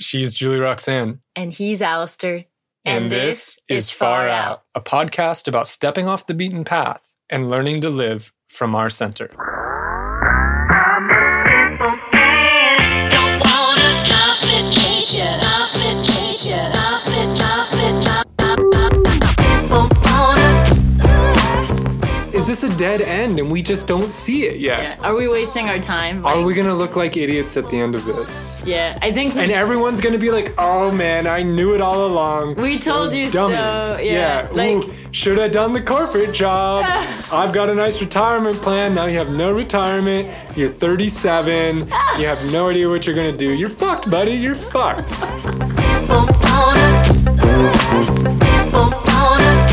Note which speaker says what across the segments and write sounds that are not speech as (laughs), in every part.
Speaker 1: She's Julie Roxanne.
Speaker 2: And he's Alasdair.
Speaker 1: And, this, is Far Out, a podcast about stepping off the beaten path and learning to live from our center.
Speaker 3: I'm a
Speaker 1: Is this a dead end and we just don't see it yet?
Speaker 2: Yeah. Are we wasting our time?
Speaker 1: Are we gonna look like idiots at the end of this?
Speaker 2: Yeah, I think
Speaker 1: And everyone's gonna be like, oh man, I knew it all along.
Speaker 2: We told
Speaker 1: Those
Speaker 2: you so,
Speaker 1: dummies.
Speaker 2: yeah, like-
Speaker 1: should have done the corporate job. I've got a nice retirement plan. Now you have no retirement. You're 37. you have no idea what you're gonna do. You're fucked, buddy. You're fucked.
Speaker 3: simple wanna, simple wanna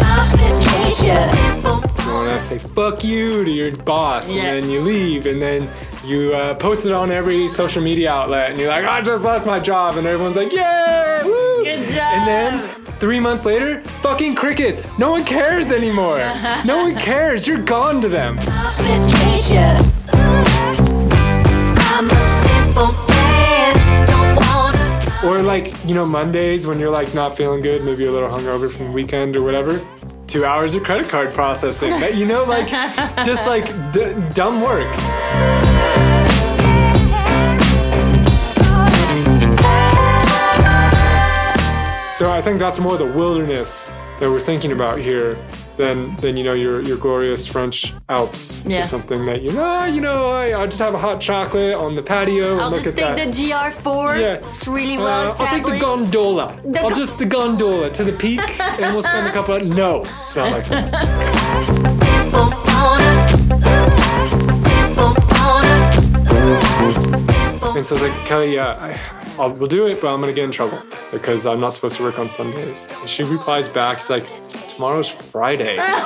Speaker 3: complicate ya, simple
Speaker 1: You wanna say fuck you to your boss,
Speaker 2: Yeah.
Speaker 1: and then you leave, and then you uh, post it on every social media outlet, and you're like, I just left my job, and everyone's like, yeah, woo!
Speaker 2: Good job.
Speaker 1: And then three months later, fucking crickets. No one cares anymore. (laughs) no one cares. You're gone to them.
Speaker 3: I'm a simple man, don't wanna
Speaker 1: Or like, you know, Mondays when you're like not feeling good, maybe you're a little hungover from the weekend or whatever. Two hours of credit card processing. You know, like just like d- dumb work. So I think that's more the wilderness that we're thinking about here than than you know your your glorious French Alps
Speaker 2: Yeah.
Speaker 1: or something that you know you know I I'll just have a hot chocolate on the patio
Speaker 2: I'll
Speaker 1: look
Speaker 2: just
Speaker 1: at
Speaker 2: take
Speaker 1: that.
Speaker 2: the GR4.
Speaker 1: Yeah.
Speaker 2: It's really well
Speaker 1: Uh, I'll take the gondola.
Speaker 2: The
Speaker 1: I'll
Speaker 2: go-
Speaker 1: just the gondola to the peak, (laughs) and we'll spend a couple. Of, no, it's not like that.
Speaker 3: simple wanna, simple wanna.
Speaker 1: And so it's like Kelly, yeah, I, I'll, we'll do it, but I'm gonna get in trouble because I'm not supposed to work on Sundays. And she replies back, it's like, tomorrow's Friday. (laughs)
Speaker 3: I'm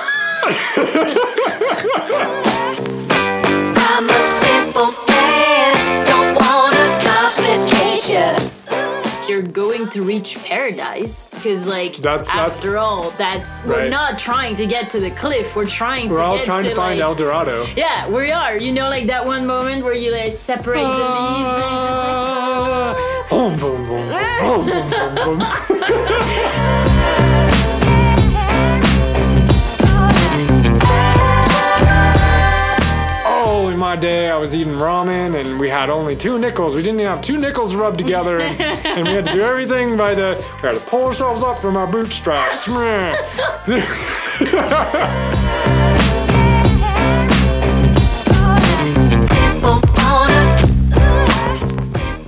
Speaker 3: a simple man, don't wanna complicate ya.
Speaker 2: You're going to reach paradise because, like,
Speaker 1: That's- that's-
Speaker 2: after all, that's we're
Speaker 1: Right.
Speaker 2: not trying to get to the cliff. We're trying.
Speaker 1: We're
Speaker 2: to
Speaker 1: all
Speaker 2: get
Speaker 1: trying to find
Speaker 2: like,
Speaker 1: El Dorado.
Speaker 2: Yeah, we are. You know, like that one moment where you like separate the leaves and it's just like.
Speaker 1: Ah, boom, boom, boom, boom, boom, boom, boom. (laughs) (laughs) my day, I was eating ramen and we had only two nickels. We didn't even have two nickels rubbed together, and, (laughs) and we had to do everything by the. We had to pull ourselves up from our bootstraps. (laughs)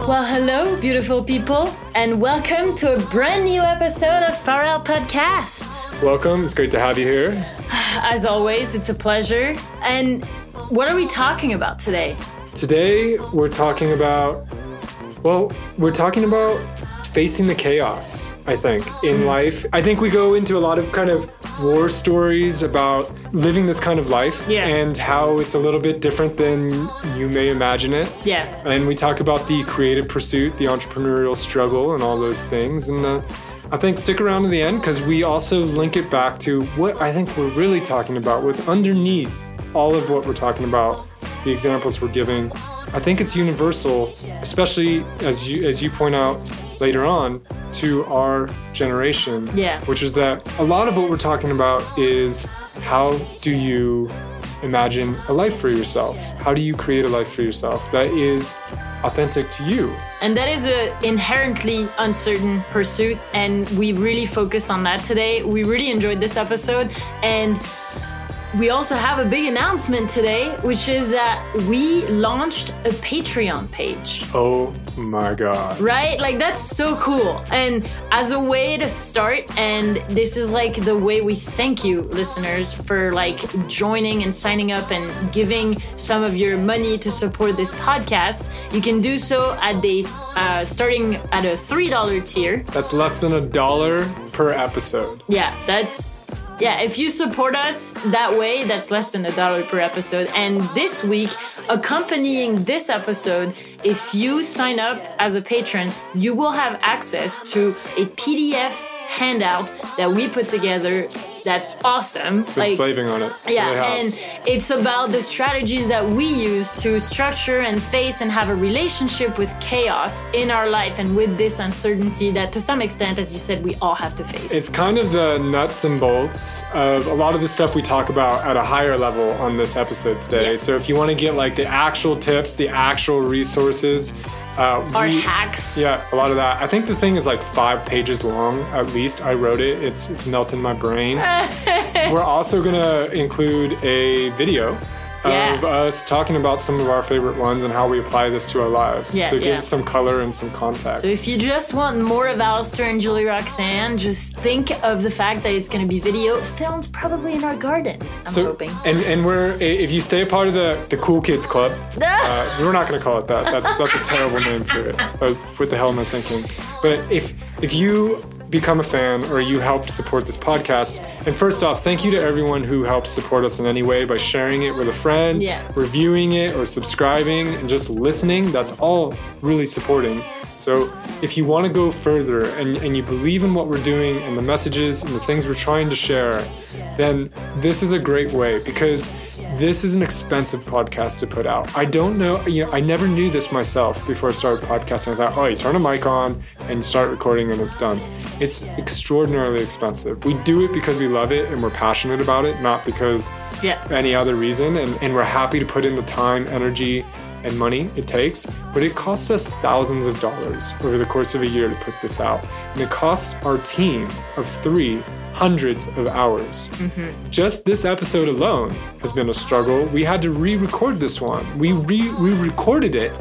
Speaker 2: Well, hello, beautiful people, and welcome to a brand new episode of Far Out Podcast.
Speaker 1: Welcome. It's great to have you here.
Speaker 2: As always, it's a pleasure. And what are we talking about today?
Speaker 1: Today, we're talking about. Well, we're talking about facing the chaos, I think, in life. I think we go into a lot of kind of war stories about living this kind of life
Speaker 2: Yeah.
Speaker 1: and how it's a little bit different than you may imagine it.
Speaker 2: Yeah.
Speaker 1: And we talk about the creative pursuit, the entrepreneurial struggle, and all those things. And uh, I think stick around to the end because we also link it back to what I think we're really talking about, what's underneath all of what we're talking about, the examples we're giving. I think it's universal, especially as you as you point out later on to our generation.
Speaker 2: Yeah.
Speaker 1: Which is that a lot of what we're talking about is how do you imagine a life for yourself? How do you create a life for yourself that is authentic to you?
Speaker 2: And that is a inherently uncertain pursuit, and we really focus on that today. We really enjoyed this episode, and we also have a big announcement today, which is that we launched a Patreon page.
Speaker 1: Oh my god.
Speaker 2: Right? Like that's so cool. And as a way to start, and this is like the way we thank you, listeners, for like joining and signing up and giving some of your money to support this podcast. You can do so at the uh, starting at a three dollar tier.
Speaker 1: That's less than a dollar per episode.
Speaker 2: Yeah, that's yeah. If you support us that way, that's less than a dollar per episode. And this week, accompanying this episode, if you sign up as a patron, you will have access to a PDF handout that we put together that's awesome.
Speaker 1: Been slaving on it.
Speaker 2: Yeah, and it's about the strategies that we use to structure and face and have a relationship with chaos in our life and with this uncertainty that, to some extent, as you said, we all have to face.
Speaker 1: It's kind of the nuts and bolts of a lot of the stuff we talk about at a higher level on this episode today.
Speaker 2: Yeah.
Speaker 1: So if you want to get like the actual tips, the actual resources, uh,
Speaker 2: our
Speaker 1: we-
Speaker 2: hacks.
Speaker 1: Yeah, a lot of that. I think the thing is like five pages long at least. I wrote it. It's it's melting my brain. (laughs) We're also gonna include a video
Speaker 2: Yeah.
Speaker 1: of us talking about some of our favorite ones and how we apply this to our lives
Speaker 2: Yeah,
Speaker 1: to give
Speaker 2: yeah.
Speaker 1: some color and some context.
Speaker 2: So if you just want more of Alasdair and Julie Roxanne, just think of the fact that it's going to be video filmed probably in our garden. I'm
Speaker 1: so
Speaker 2: hoping.
Speaker 1: and and we're if you stay a part of the the cool kids club, (laughs) uh, we're not going to call it that. That's that's a terrible name for it. (laughs) What the hell am I thinking? But if if you become a fan or you help support this podcast, and first off, thank you to everyone who helps support us in any way by sharing it with a friend,
Speaker 2: Yeah.
Speaker 1: reviewing it, or subscribing, and just listening. That's all really supporting. So if you want to go further and, and you believe in what we're doing and the messages and the things we're trying to share, then this is a great way because this is an expensive podcast to put out. I don't know, you know, I never knew this myself before I started podcasting. I thought, oh, you turn a mic on and you start recording and it's done. It's extraordinarily expensive. We do it because we love it and we're passionate about it, not because
Speaker 2: yeah.
Speaker 1: any other reason. And, and we're happy to put in the time, energy, and money it takes. But it costs us thousands of dollars over the course of a year to put this out. And it costs our team of three hundreds of hours. Mm-hmm. Just this episode alone has been a struggle. We had to re record this one. We re recorded it,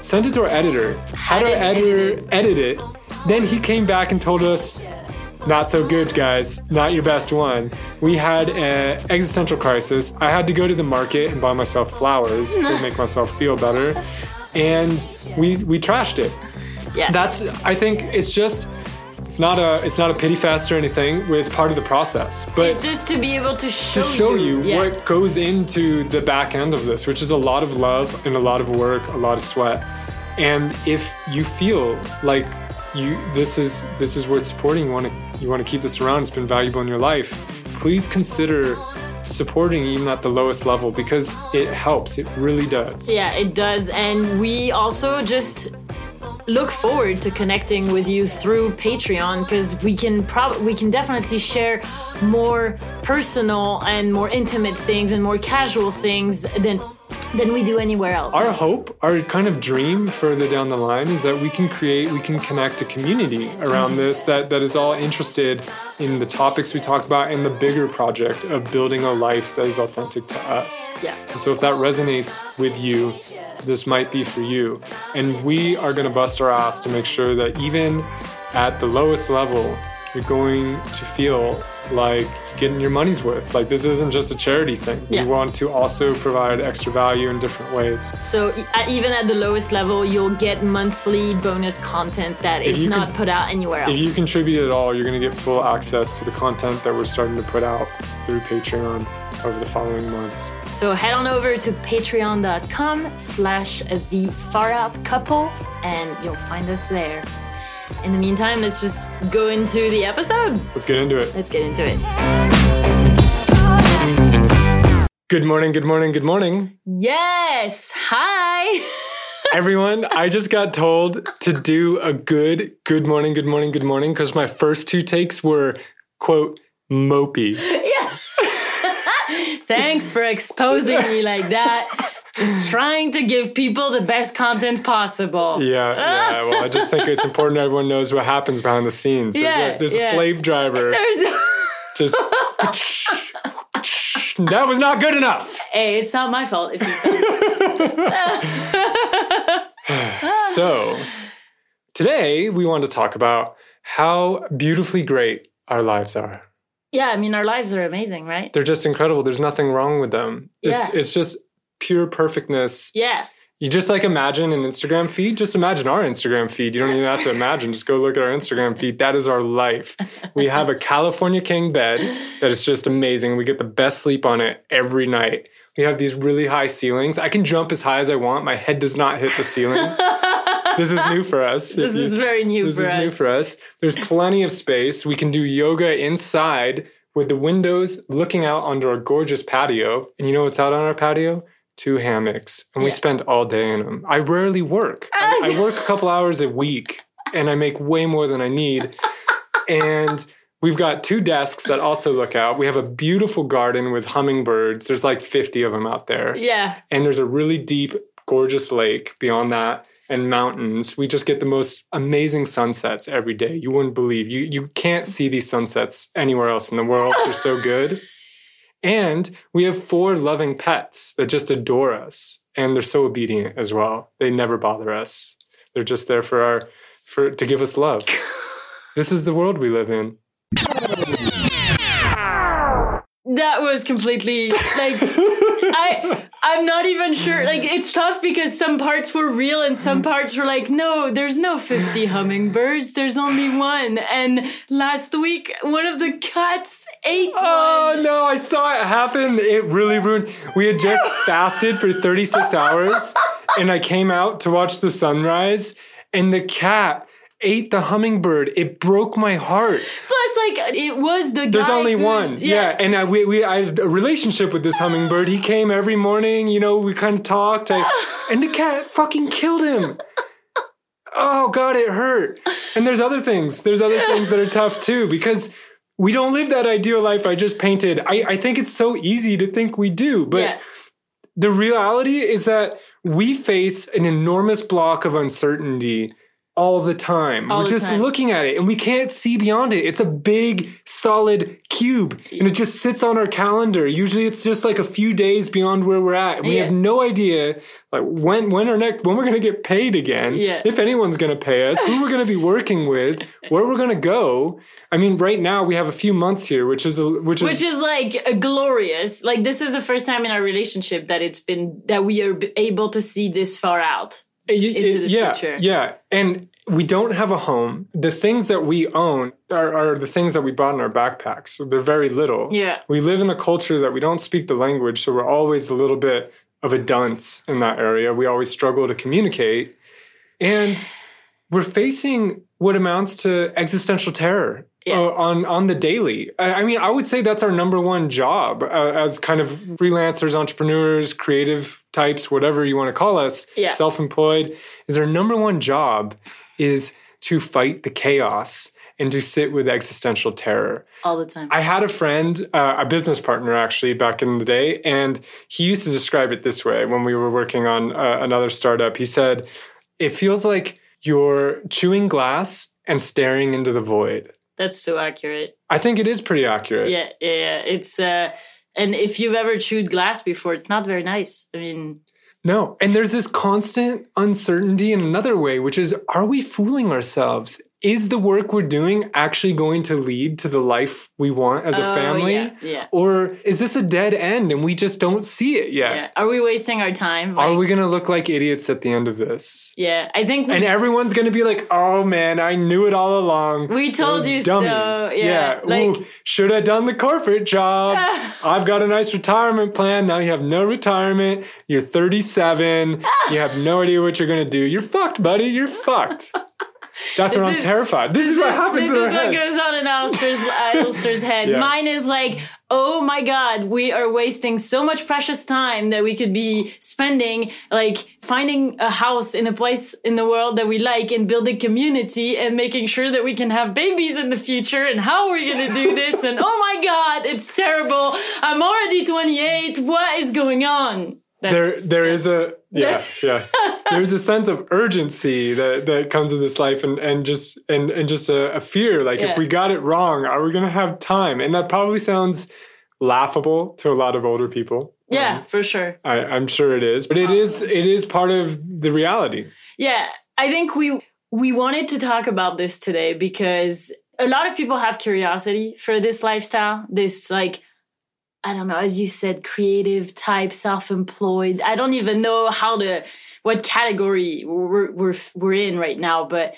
Speaker 1: sent it to our editor, had our
Speaker 2: it
Speaker 1: editor edit it. Then he came back and told us not so good, guys. Not your best one. We had an existential crisis. I had to go to the market and buy myself flowers to (laughs) make myself feel better, and we we trashed it.
Speaker 2: Yeah.
Speaker 1: That's. I think it's just. It's not a. It's not a pity fest or anything. It's part of the process. But
Speaker 2: it's just to be able to show,
Speaker 1: to show you
Speaker 2: yeah.
Speaker 1: what goes into the back end of this, which is a lot of love and a lot of work, a lot of sweat. And if you feel like you this is this is worth supporting, you want to you want to keep this around, it's been valuable in your life, please consider supporting even at the lowest level because it helps. It really does.
Speaker 2: Yeah, it does. And we also just look forward to connecting with you through Patreon because we can probably we can definitely share more personal and more intimate things and more casual things than than we do anywhere else.
Speaker 1: Our hope, our kind of dream further down the line is that we can create, we can connect a community around mm-hmm. this that, that is all interested in the topics we talk about and the bigger project of building a life that is authentic to us.
Speaker 2: yeah.
Speaker 1: And so if that resonates with you, this might be for you. And we are going to bust our ass to make sure that even at the lowest level, you're going to feel like getting your money's worth. Like this isn't just a charity thing.
Speaker 2: Yeah.
Speaker 1: We want to also provide extra value in different ways.
Speaker 2: So even at the lowest level, you'll get monthly bonus content that
Speaker 1: If
Speaker 2: is not put out anywhere else.
Speaker 1: If you contribute at all, you're going to get full access to the content that we're starting to put out through Patreon over the following months.
Speaker 2: So head on over to patreon.com slash the far out couple and you'll find us there. In the meantime, let's just go into the episode.
Speaker 1: Let's get into it.
Speaker 2: Let's get into it.
Speaker 1: Good morning, good morning, good morning.
Speaker 2: Yes. Hi. (laughs)
Speaker 1: Everyone, I just got told to do a good good morning, good morning, good morning because my first two takes were quote mopey.
Speaker 2: yeah. (laughs) Thanks for exposing me like that. Just (sighs) trying to give people the best content possible.
Speaker 1: Yeah, yeah. Well, I just think it's important everyone knows what happens behind the scenes. There's,
Speaker 2: Yeah,
Speaker 1: a, there's
Speaker 2: yeah.
Speaker 1: a slave driver
Speaker 2: There's- (laughs)
Speaker 1: just. (laughs) that was not good enough.
Speaker 2: hey, it's not my fault if you (sighs)
Speaker 1: So, today we want to talk about how beautifully great our lives are.
Speaker 2: Yeah, I mean our lives are amazing, right?
Speaker 1: They're just incredible. There's nothing wrong with them. It's
Speaker 2: Yeah.
Speaker 1: it's just pure perfectness.
Speaker 2: Yeah.
Speaker 1: You just like imagine an Instagram feed. Just imagine our Instagram feed. You don't even have to imagine. Just go look at our Instagram feed. That is our life. We have a California King bed that is just amazing. We get the best sleep on it every night. We have these really high ceilings. I can jump as high as I want. My head does not hit the ceiling. (laughs) this is new for us.
Speaker 2: This
Speaker 1: you-
Speaker 2: is very new
Speaker 1: this is
Speaker 2: us.
Speaker 1: new for us. There's plenty of space. We can do yoga inside with the windows looking out onto our gorgeous patio. And you know what's out on our patio? Two hammocks. And we
Speaker 2: Yeah.
Speaker 1: spend all day in them. I rarely work. (laughs) I, I work a couple hours a week and I make way more than I need. (laughs) And we've got two desks that also look out. We have a beautiful garden with hummingbirds. There's like 50 of them out there
Speaker 2: Yeah.
Speaker 1: and there's a really deep, gorgeous lake beyond that and mountains. We just get the most amazing sunsets every day. You wouldn't believe. You you can't see these sunsets anywhere else in the world. They're so good. (laughs) And we have four loving pets that just adore us and they're so obedient as well. They never bother us. They're just there for our for to give us love. (laughs) This is the world we live in.
Speaker 2: That was completely like (laughs) I I'm not even sure. Like it's tough because some parts were real and some parts were like, no, there's no 50 hummingbirds. There's only one. And last week, one of the cats ate
Speaker 1: Oh
Speaker 2: one.
Speaker 1: no, I saw it happen. It really ruined. We had just (laughs) fasted for 36 hours and I came out to watch the sunrise and the cat ate the hummingbird. It broke my heart.
Speaker 2: Plus, like it was the
Speaker 1: There's only one. Yeah. And I, we, we, I had a relationship with this hummingbird. He came every morning, you know, we kind of talked I, (laughs) and the cat fucking killed him. Oh God, it hurt. And there's other things. There's other things that are tough too because we don't live that ideal life I just painted. I, I think it's so easy to think we do, but
Speaker 2: yeah.
Speaker 1: the reality is that we face an enormous block of uncertainty all the time.
Speaker 2: All
Speaker 1: We're
Speaker 2: the
Speaker 1: just
Speaker 2: time.
Speaker 1: looking at it and we can't see beyond it. It's a big, solid cube and it just sits on our calendar. Usually it's just like a few days beyond where we're at. And we
Speaker 2: Yeah.
Speaker 1: have no idea like when when our next when we're gonna get paid again.
Speaker 2: Yeah.
Speaker 1: If anyone's gonna pay us, who we're gonna be working with, (laughs) where we're gonna go. I mean, right now we have a few months here, which is a, which is
Speaker 2: Which is like a glorious. Like this is the first time in our relationship that it's been that we are able to see this far out.
Speaker 1: Y- y-
Speaker 2: into the
Speaker 1: yeah,
Speaker 2: future.
Speaker 1: Yeah, and we don't have a home. The things that we own are, are the things that we brought in our backpacks. So they're very little.
Speaker 2: Yeah.
Speaker 1: We live in a culture that we don't speak the language, so we're always a little bit of a dunce in that area. We always struggle to communicate. And we're facing what amounts to existential terror
Speaker 2: Yeah.
Speaker 1: uh, on on the daily. I, I mean, I would say that's our number one job uh, as kind of freelancers, entrepreneurs, creative types, whatever you want to call us,
Speaker 2: Yeah.
Speaker 1: self-employed. Is our number one job is to fight the chaos and to sit with existential terror.
Speaker 2: All the time.
Speaker 1: I had a friend, uh, a business partner actually, back in the day, and he used to describe it this way when we were working on uh, another startup. He said, It feels like you're chewing glass and staring into the void.
Speaker 2: That's so accurate.
Speaker 1: I think it is pretty accurate.
Speaker 2: Yeah, yeah, yeah. It's uh and if you've ever chewed glass before, it's not very nice. I mean,
Speaker 1: No. And there's this constant uncertainty in another way, which is are we fooling ourselves? Is the work we're doing actually going to lead to the life we want as a
Speaker 2: Oh,
Speaker 1: family?
Speaker 2: yeah, yeah.
Speaker 1: Or is this a dead end and we just don't see it yet?
Speaker 2: yeah. Are we wasting our time?
Speaker 1: Are we going to look like idiots at the end of this?
Speaker 2: Yeah, I think we,
Speaker 1: And everyone's going to be like, oh man, I knew it all along.
Speaker 2: We told
Speaker 1: Those
Speaker 2: you so, yeah, like-
Speaker 1: should have done the corporate job. (laughs) I've got a nice retirement plan. Now you have no retirement. You're 37. you have no idea what you're going to do. You're fucked, buddy. You're fucked. (laughs) That's what I'm
Speaker 2: is-
Speaker 1: terrified. This is what happens
Speaker 2: this is what
Speaker 1: heads.
Speaker 2: goes on in Alasdair's, (laughs) Alasdair's head.
Speaker 1: Yeah.
Speaker 2: Mine is like, oh my god, we are wasting so much precious time that we could be spending like finding a house in a place in the world that we like and building community and making sure that we can have babies in the future. And how are we going to do this? And oh my god, it's terrible. I'm already 28. What is going on?
Speaker 1: There there is a yeah (laughs) yeah there's a sense of urgency that that comes with this life and and just and and just a, a fear like
Speaker 2: Yeah.
Speaker 1: if we got it wrong are we gonna have time and that probably sounds laughable to a lot of older people
Speaker 2: yeah,
Speaker 1: Um,
Speaker 2: for sure.
Speaker 1: I, i'm sure it is but it is it is part of the reality
Speaker 2: Yeah, I think we we wanted to talk about this today because a lot of people have curiosity for this lifestyle. This like I don't know, as you said, creative type, self-employed. I don't even know how to what category we're we're we're in right now, but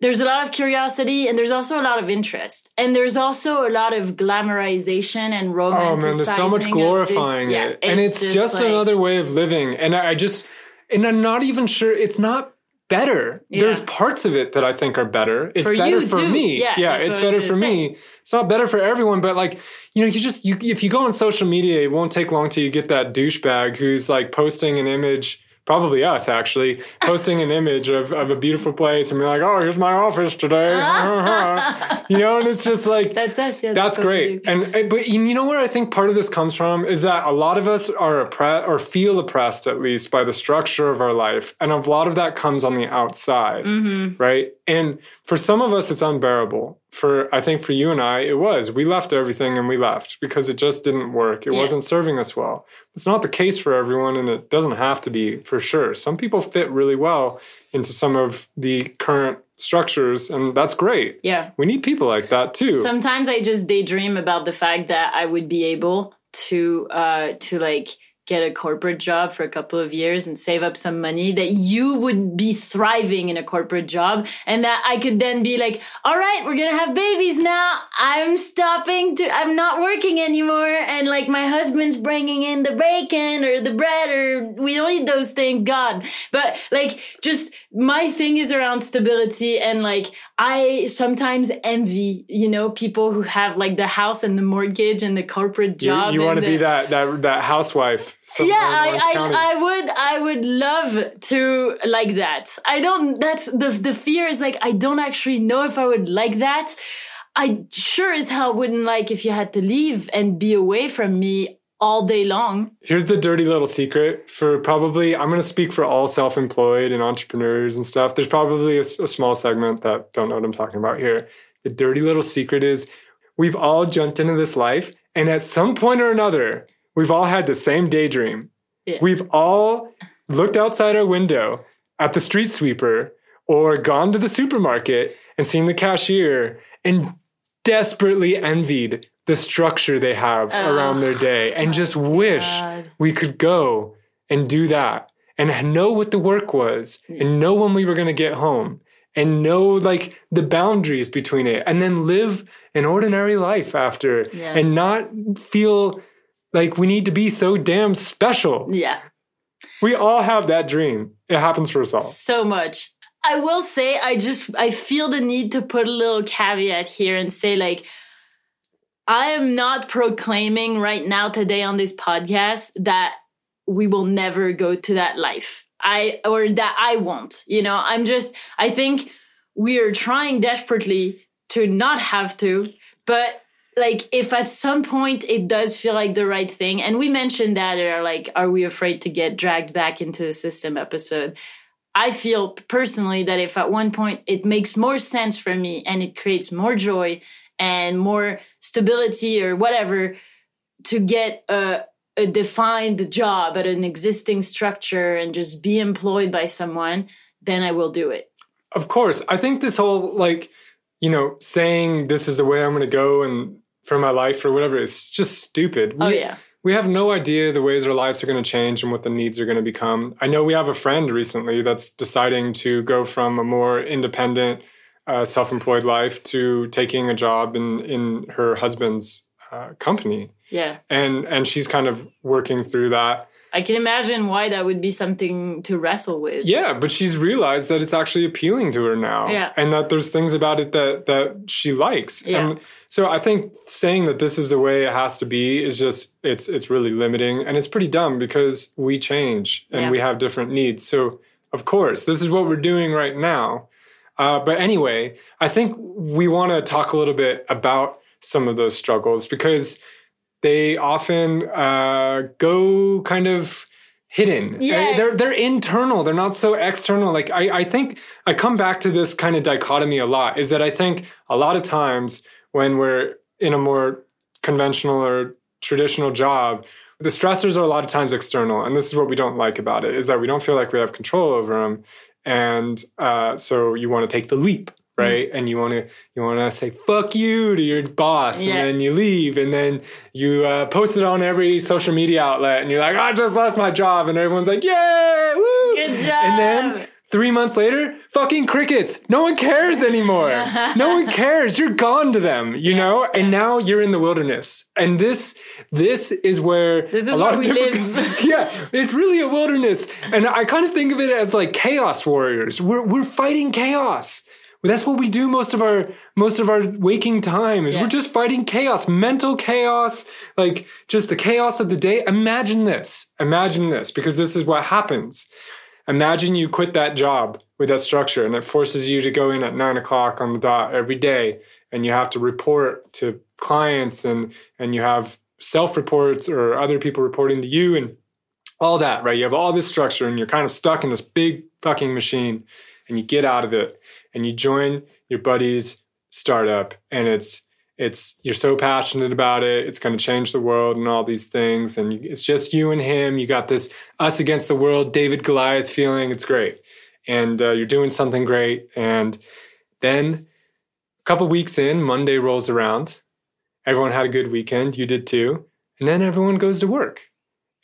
Speaker 2: there's a lot of curiosity and there's also a lot of interest. And there's also a lot of glamorization and romanticizing.
Speaker 1: Oh man, there's so much
Speaker 2: of this.
Speaker 1: glorifying
Speaker 2: Yeah,
Speaker 1: it, and it's, just,
Speaker 2: like-
Speaker 1: another way of living. And I I just, and I'm not even sure it's not better. There's parts of it that I think are better. It's
Speaker 2: For
Speaker 1: better for
Speaker 2: too.
Speaker 1: me.
Speaker 2: Yeah,
Speaker 1: yeah it's
Speaker 2: what I was
Speaker 1: better for me. It's not better for everyone, but like, you know, you just you if you go on social media, it won't take long till you get that douchebag who's like posting an image. Probably us, actually, (laughs) posting an image of, of a beautiful place and be like, oh, here's my office today. (laughs) (laughs) you know, and it's just like,
Speaker 2: That's us. Yeah,
Speaker 1: that's
Speaker 2: what we
Speaker 1: great. And and- but you know where I think part of this comes from is that a lot of us are oppressed or feel oppressed at least by the structure of our life, and a lot of that comes on the outside,
Speaker 2: Mm-hmm.
Speaker 1: right? And for some of us, it's unbearable. For I think for you and I, it was. We left everything and we left because it just didn't work. It
Speaker 2: Yeah.
Speaker 1: wasn't serving us well. It's not the case for everyone, and it doesn't have to be for sure. Some people fit really well into some of the current structures, and that's great.
Speaker 2: Yeah.
Speaker 1: We need people like that too.
Speaker 2: Sometimes I just daydream about the fact that I would be able to uh to like get a corporate job for a couple of years and save up some money that you would be thriving in a corporate job and that I could then be like all right we're going to have babies now I'm stopping to I'm not working anymore and like my husband's bringing in the bacon or the bread or we don't eat those things god but like just my thing is around stability and like I sometimes envy, you know, people who have like the house and the mortgage and the corporate job.
Speaker 1: you want to be that that that housewife.
Speaker 2: Yeah, I, I, I would, I would love to like that. I don't, that's the, the fear is like, I don't actually know if I would like that. I sure as hell wouldn't like if you had to leave and be away from me all day long.
Speaker 1: Here's the dirty little secret for probably. I'm going to speak for all self-employed and entrepreneurs and stuff. There's probably a small segment that don't know what I'm talking about here. The dirty little secret is we've all jumped into this life, and at some point or another, we've all had the same daydream.
Speaker 2: Yeah.
Speaker 1: We've all looked outside our window at the street sweeper or gone to the supermarket and seen the cashier and desperately envied the structure they have oh, around their day and just wish
Speaker 2: God.
Speaker 1: we could go and do that and know what the work was and know when we were going to get home and know like the boundaries between it and then live an ordinary life after
Speaker 2: Yeah.
Speaker 1: and not feel like we need to be so damn special.
Speaker 2: Yeah.
Speaker 1: We all have that dream. It happens for us all.
Speaker 2: so much. I will say, I just, I feel the need to put a little caveat here and say, like, I am not proclaiming right now today on this podcast that we will never go to that life. I, or that I won't, you know, I'm just, I think we are trying desperately to not have to, but like if at some point it does feel like the right thing, and we mentioned that in our like, are we afraid to get dragged back into the system episode? I feel personally that if at one point it makes more sense for me and it creates more joy and more stability or whatever to get a, a defined job at an existing structure and just be employed by someone, then I will do it.
Speaker 1: Of course. I think this whole like, you know, saying this is the way I'm going to go and for my life or whatever is just stupid.
Speaker 2: Oh,
Speaker 1: We-
Speaker 2: yeah.
Speaker 1: We have no idea the ways our lives are going to change and what the needs are going to become. I know we have a friend recently that's deciding to go from a more independent, uh, self-employed life to taking a job in in her husband's uh, company,
Speaker 2: Yeah.
Speaker 1: and and she's kind of working through that.
Speaker 2: I can imagine why that would be something to wrestle with.
Speaker 1: Yeah, but she's realized that it's actually appealing to her now,
Speaker 2: Yeah.
Speaker 1: and that there's things about it that that she likes.
Speaker 2: Yeah.
Speaker 1: And so I think saying that this is the way it has to be is just it's it's really limiting, and it's pretty dumb because we change and
Speaker 2: Yeah.
Speaker 1: we have different needs. So of course, this is what we're doing right now. Uh, but anyway, I think we want to talk a little bit about some of those struggles because they often uh, go kind of hidden.
Speaker 2: Yeah.
Speaker 1: Uh, They're they're internal. They're not so external. Like I, I think I come back to this kind of dichotomy a lot. Is that I think a lot of times when we're in a more conventional or traditional job, the stressors are a lot of times external, and this is what we don't like about it: is that we don't feel like we have control over them, and uh, so you want to take the leap. Right, and you want to you want to say "fuck you" to your boss,
Speaker 2: Yeah.
Speaker 1: and then you leave, and then you uh, post it on every social media outlet, and you're like, "I just left my job," and everyone's like, "Yay, woo!"
Speaker 2: Good job.
Speaker 1: And then Three months later, fucking crickets. No one cares anymore. (laughs) no one cares. You're gone to them, you know? And now you're in the wilderness. And this, this is where
Speaker 2: This is
Speaker 1: a lot
Speaker 2: where
Speaker 1: of different,
Speaker 2: live. (laughs)
Speaker 1: yeah, it's really a wilderness. And I kind of think of it as like chaos warriors. We're, we're fighting chaos. That's what we do most of our most of our waking time is
Speaker 2: Yeah.
Speaker 1: we're just fighting chaos, mental chaos, like just the chaos of the day. Imagine this. Imagine this because this is what happens. Imagine you quit that job with that structure and it forces you to go in at nine o'clock on the dot every day and you have to report to clients and and you have self reports or other people reporting to you and all that, right? You have all this structure and you're kind of stuck in this big fucking machine and you get out of it and you join your buddy's startup and it's it's you're so passionate about it. It's going to change the world and all these things. And it's just you and him. You got this us against the world david goliath feeling. It's great. And uh, you're doing something great. And then a couple weeks in monday rolls around. Everyone had a good weekend. You did too. And then everyone goes to work.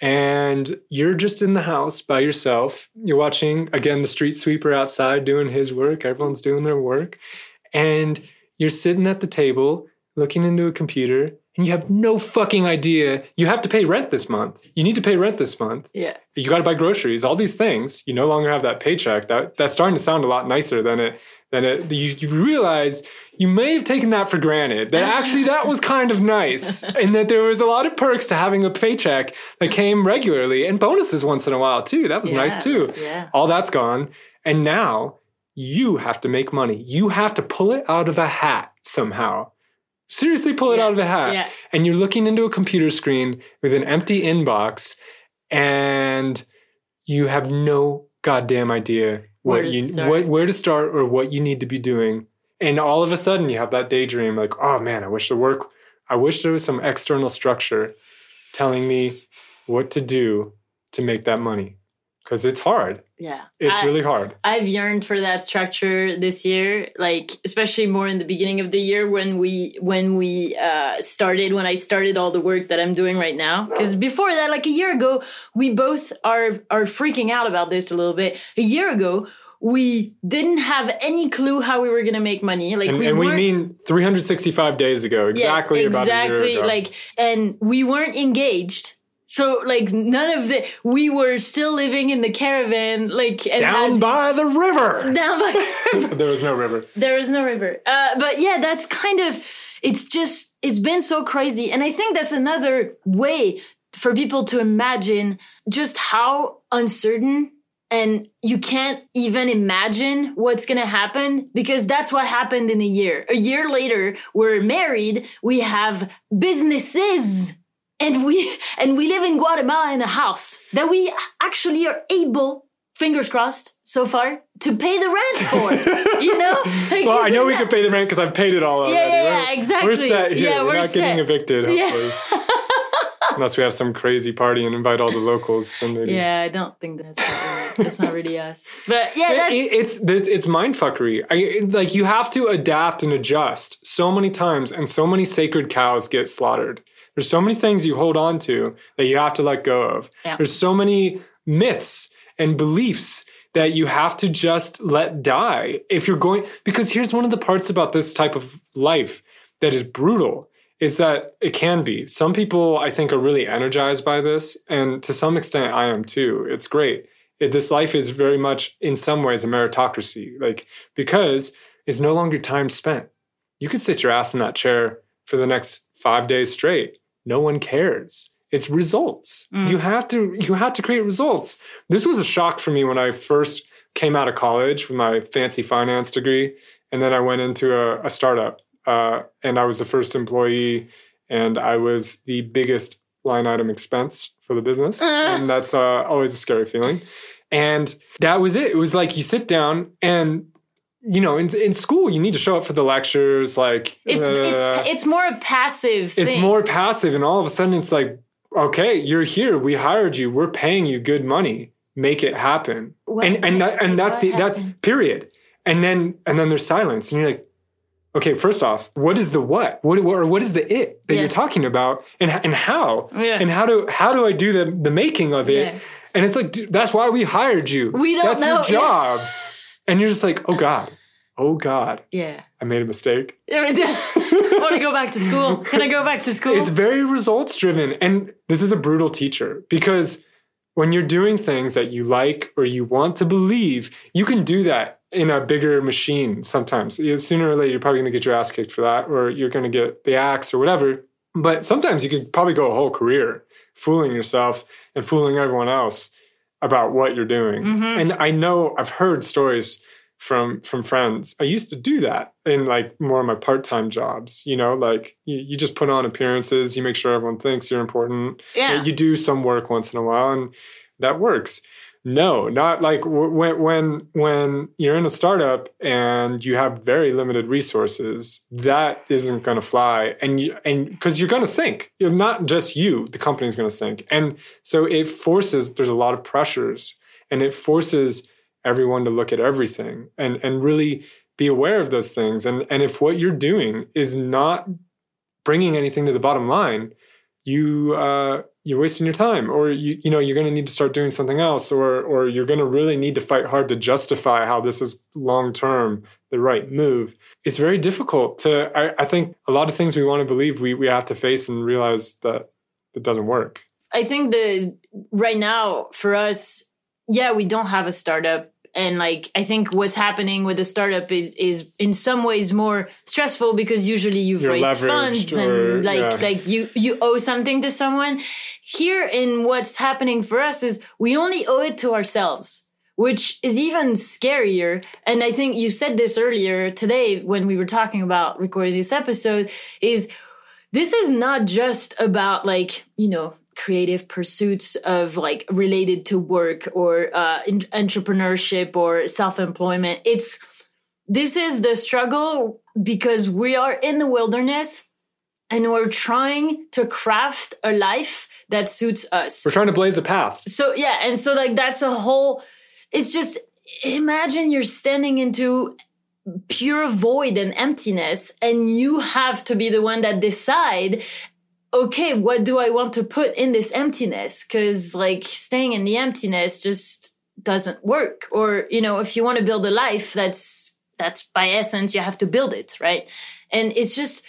Speaker 1: And you're just in the house by yourself. You're watching again the street sweeper outside doing his work. Everyone's doing their work. And you're sitting at the table looking into a computer and you have no fucking idea. You have to pay rent this month. You need to pay rent this month.
Speaker 2: Yeah.
Speaker 1: You got to buy groceries, all these things. You no longer have that paycheck. That that's starting to sound a lot nicer than it than it you, you realize you may have taken that for granted. That (laughs) actually that was kind of nice. and that there was a lot of perks to having a paycheck that came regularly and bonuses once in a while too. That was nice too.
Speaker 2: yeah.
Speaker 1: All that's gone. And now you have to make money. You have to pull it out of a hat somehow. Seriously, pull it
Speaker 2: Yeah,
Speaker 1: out of a hat.
Speaker 2: yeah.
Speaker 1: And you're looking into a computer screen with an empty inbox and you have no goddamn idea what
Speaker 2: to
Speaker 1: you what where to start or what you need to be doing. And all of a sudden you have that daydream like, oh man, I wish the work I wish there was some external structure telling me what to do to make that money. Cuz it's hard.
Speaker 2: Yeah.
Speaker 1: It's
Speaker 2: I-
Speaker 1: really hard.
Speaker 2: I've yearned for that structure this year, like especially more in the beginning of the year when we when we uh, started when I started all the work that I'm doing right now. Because before that, like a year ago, we both are are freaking out about this a little bit. A year ago, we didn't have any clue how we were gonna make money. Like
Speaker 1: And,
Speaker 2: we
Speaker 1: and we mean 365 days ago,
Speaker 2: Yes,
Speaker 1: exactly about a year
Speaker 2: exactly,
Speaker 1: ago.
Speaker 2: Like, and we weren't engaged. So like none of the we were still living in the caravan, like and
Speaker 1: down
Speaker 2: had,
Speaker 1: by the river. (laughs)
Speaker 2: down by (laughs)
Speaker 1: there was no river.
Speaker 2: There was no river. Uh, but yeah, that's kind of, it's just, it's been so crazy. And I think that's another way for people to imagine just how uncertain and you can't even imagine what's going to happen because that's what happened in a year. A year later, we're married, we have businesses and we (laughs) and we live in Guatemala in a house that we actually are able fingers crossed so far to pay the rent for (laughs) you know Like, (laughs)
Speaker 1: Well, I know we can pay the rent because I've paid it all already.
Speaker 2: yeah, yeah, exactly.
Speaker 1: We're set here.
Speaker 2: Yeah,
Speaker 1: we're,
Speaker 2: we're
Speaker 1: not getting
Speaker 2: set.
Speaker 1: evicted,
Speaker 2: Yeah.
Speaker 1: hopefully. Unless we have some crazy party and invite all the locals, then maybe.
Speaker 2: yeah i don't think that's not really, that's not really us but yeah
Speaker 1: It- it's it's it's mind fuckery. I, like you have to adapt and adjust so many times, and so many sacred cows get slaughtered. There's so many things you hold on to that you have to let go of.
Speaker 2: Yeah.
Speaker 1: There's so many myths and beliefs that you have to just let die if you're going. Because here's one of the parts about this type of life that is brutal is that it can be. Some people I think are really energized by this, and to some extent I am too. It's great. It, this life is very much, in some ways, a meritocracy. Like because it's no longer time spent. You could sit your ass in that chair for the next five days straight. No one cares. It's results.
Speaker 2: Mm.
Speaker 1: You have to. You have to create results. This was a shock for me when I first came out of college with my fancy finance degree, and then I went into a, a startup, uh, and I was the first employee, and I was the biggest line item expense for the business, and that's uh, always a scary feeling. And that was it. It was like you sit down and. You know, in, in school, you need to show up for the lectures. Like,
Speaker 2: it's
Speaker 1: uh,
Speaker 2: it's it's more a passive
Speaker 1: it's
Speaker 2: thing.
Speaker 1: more passive and all of a sudden it's like okay you're here we hired you we're paying you good money make it happen
Speaker 2: What-
Speaker 1: and and that, and that's the that's period and then and then there's silence and you're like okay first off what is the what what or what is the it that
Speaker 2: Yeah.
Speaker 1: you're talking about and and how
Speaker 2: Yeah.
Speaker 1: and how do how do I do the the making of it
Speaker 2: Yeah.
Speaker 1: And it's like, dude, that's why we hired you.
Speaker 2: We don't
Speaker 1: that's
Speaker 2: know,
Speaker 1: your (laughs) job. And you're just like, oh God, oh God,
Speaker 2: Yeah.
Speaker 1: I made a mistake. (laughs)
Speaker 2: I mean, I want to go back to school. Can I go back to school?
Speaker 1: It's very results driven. And this is a brutal teacher because when you're doing things that you like or you want to believe, you can do that in a bigger machine sometimes. Sooner or later, you're probably going to get your ass kicked for that or you're going to get the axe or whatever. But sometimes you could probably go a whole career fooling yourself and fooling everyone else about what you're doing.
Speaker 2: Mhm.
Speaker 1: And I know I've heard stories from from friends. I used to do that in like more of my part-time jobs, you know, like you, you just put on appearances, you make sure everyone thinks you're important.
Speaker 2: yeah.
Speaker 1: You do some work once in a while and that works. No, not like when when when you're in a startup and you have very limited resources, that isn't going to fly, and you and because you're going to sink. You're not just you; the company's going to sink, and so it forces. There's a lot of pressures, and it forces everyone to look at everything and and really be aware of those things. And and if what you're doing is not bringing anything to the bottom line, you uh, you're wasting your time, or you you know you're going to need to start doing something else, or or you're going to really need to fight hard to justify how this is long term the right move. It's very difficult to. I, I think a lot of things we want to believe we we have to face and realize that it doesn't work.
Speaker 2: I think the right now for us, yeah, we don't have a startup. And like I think what's happening with a startup is is in some ways more stressful because usually you've
Speaker 1: You're
Speaker 2: raised funds
Speaker 1: or-
Speaker 2: and like
Speaker 1: yeah.
Speaker 2: like you you owe something to someone. Here in what's happening for us is we only owe it to ourselves. Which is even scarier. And I think you said this earlier today when we were talking about recording this episode is this is not just about like you know creative pursuits of like related to work or uh, en- entrepreneurship or self-employment it's this is the struggle because we are in the wilderness and we're trying to craft a life that suits us
Speaker 1: We're trying to blaze a path.
Speaker 2: so yeah, and so like that's a whole. It's just imagine you're standing into pure void and emptiness, and you have to be the one that decide. Okay, what do I want to put in this emptiness? Because like staying in the emptiness just doesn't work. Or you know, if you want to build a life, that's that's by essence you have to build it, right? And it's just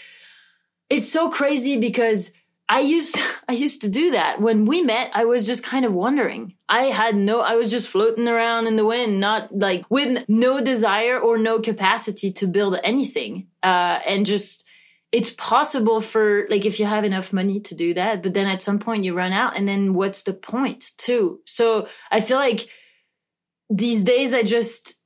Speaker 2: it's so crazy because I used (laughs) I used to do that. When we met, I was just kind of wondering. I had no I was just floating around in the wind, not like with no desire or no capacity to build anything. Uh and just it's possible for like if you have enough money to do that, but then at some point you run out and then what's the point too? So I feel like these days I just